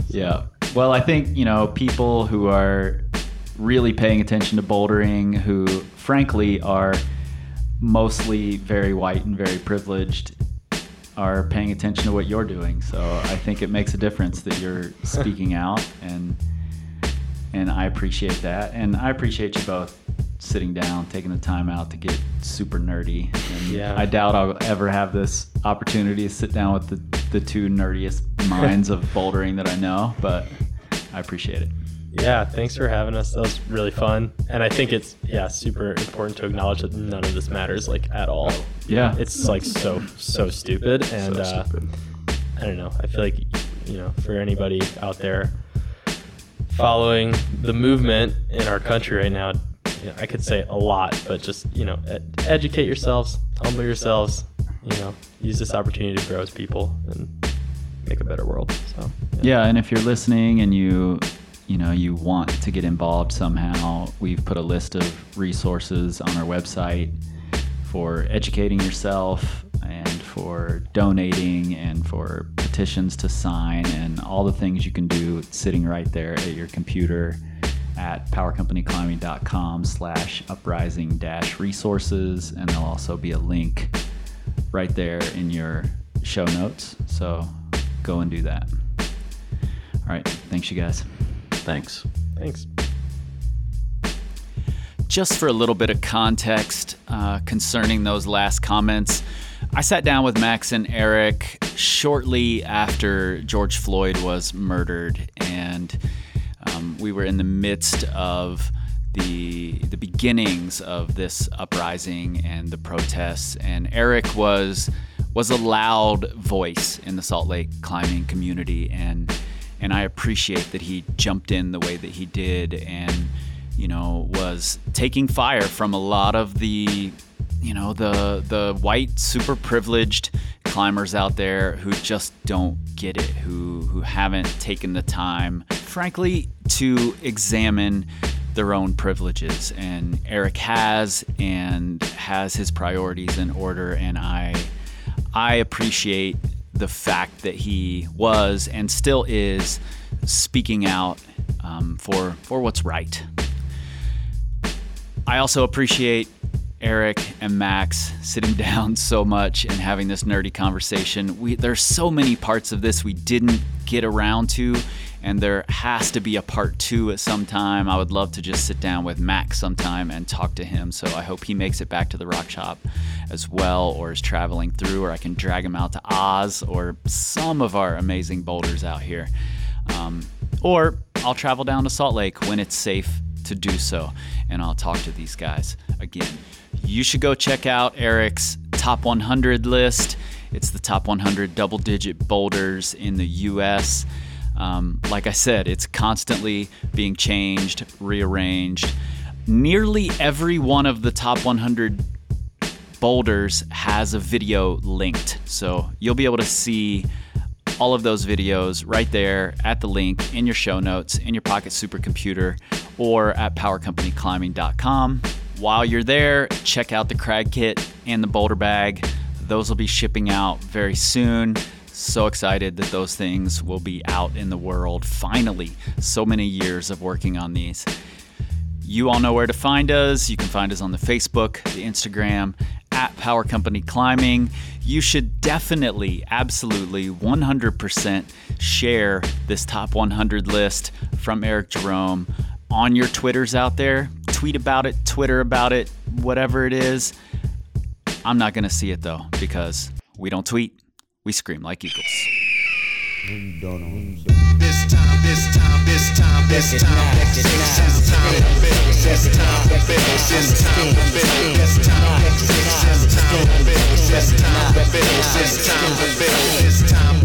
Yeah. Well, I think, you know, people who are really paying attention to bouldering, who frankly are mostly very white and very privileged, are paying attention to what you're doing. So I think it makes a difference that you're speaking out and and I appreciate that. And I appreciate you both sitting down, taking the time out to get super nerdy. And Yeah. I doubt I'll ever have this opportunity to sit down with the, the two nerdiest minds of bouldering that I know, but I appreciate it. Yeah, thanks for having us. That was really fun. And I think it's yeah, super important to acknowledge that none of this matters like at all. Yeah. It's like so so stupid and So uh, stupid. I don't know. I feel like you know, for anybody out there following the movement in our country right now, you know, I could say a lot, but just, you know, educate yourselves, humble yourselves, you know, use this opportunity to grow as people and make a better world. So, Yeah, and if you're listening and you you know you want to get involved somehow, we've put a list of resources on our website for educating yourself and for donating and for petitions to sign and all the things you can do sitting right there at your computer at powercompanyclimbing.com slash uprising dash resources and there'll also be a link right there in your show notes. So go and do that. All right. Thanks you guys. Thanks. thanks. just for a little bit of context uh, concerning those last comments, I sat down with Max and Eric shortly after George Floyd was murdered, and um, we were in the midst of the the beginnings of this uprising and the protests. And Eric was was a loud voice in the Salt Lake climbing community, and and I appreciate that he jumped in the way that he did, and you know was taking fire from a lot of the you know the the white super privileged climbers out there who just don't get it who who haven't taken the time frankly to examine their own privileges. And Eric has and has his priorities in order. And I I appreciate the fact that he was and still is speaking out um, for for what's right. I also appreciate Eric and Max sitting down so much and having this nerdy conversation. We there's so many parts of this we didn't get around to and there has to be a part 2 at some time. I would love to just sit down with Max sometime and talk to him. So I hope he makes it back to the rock shop as well or is traveling through or I can drag him out to Oz or some of our amazing boulders out here. Um, or I'll travel down to Salt Lake when it's safe to do so, and I'll talk to these guys again. You should go check out Eric's top 100 list. It's the top 100 double digit boulders in the US. Um, like I said, it's constantly being changed, rearranged. Nearly every one of the top 100 boulders has a video linked. So you'll be able to see all of those videos right there at the link in your show notes, in your pocket supercomputer, or at powercompanyclimbing.com. While you're there, check out the Crag Kit and the Boulder Bag. Those will be shipping out very soon. So excited that those things will be out in the world finally. So many years of working on these. You all know where to find us. You can find us on the Facebook, the Instagram, at Power Company Climbing. You should definitely, absolutely, 100% share this top 100 list from Eric Jerome on your Twitters out there. Tweet about it, Twitter about it, whatever it is. I'm not going to see it though, because we don't tweet. We scream like eagles. This time, this time, this time, this time, this time, time, this time, this time, this time, this time, this time, this time, this time, this time, this time,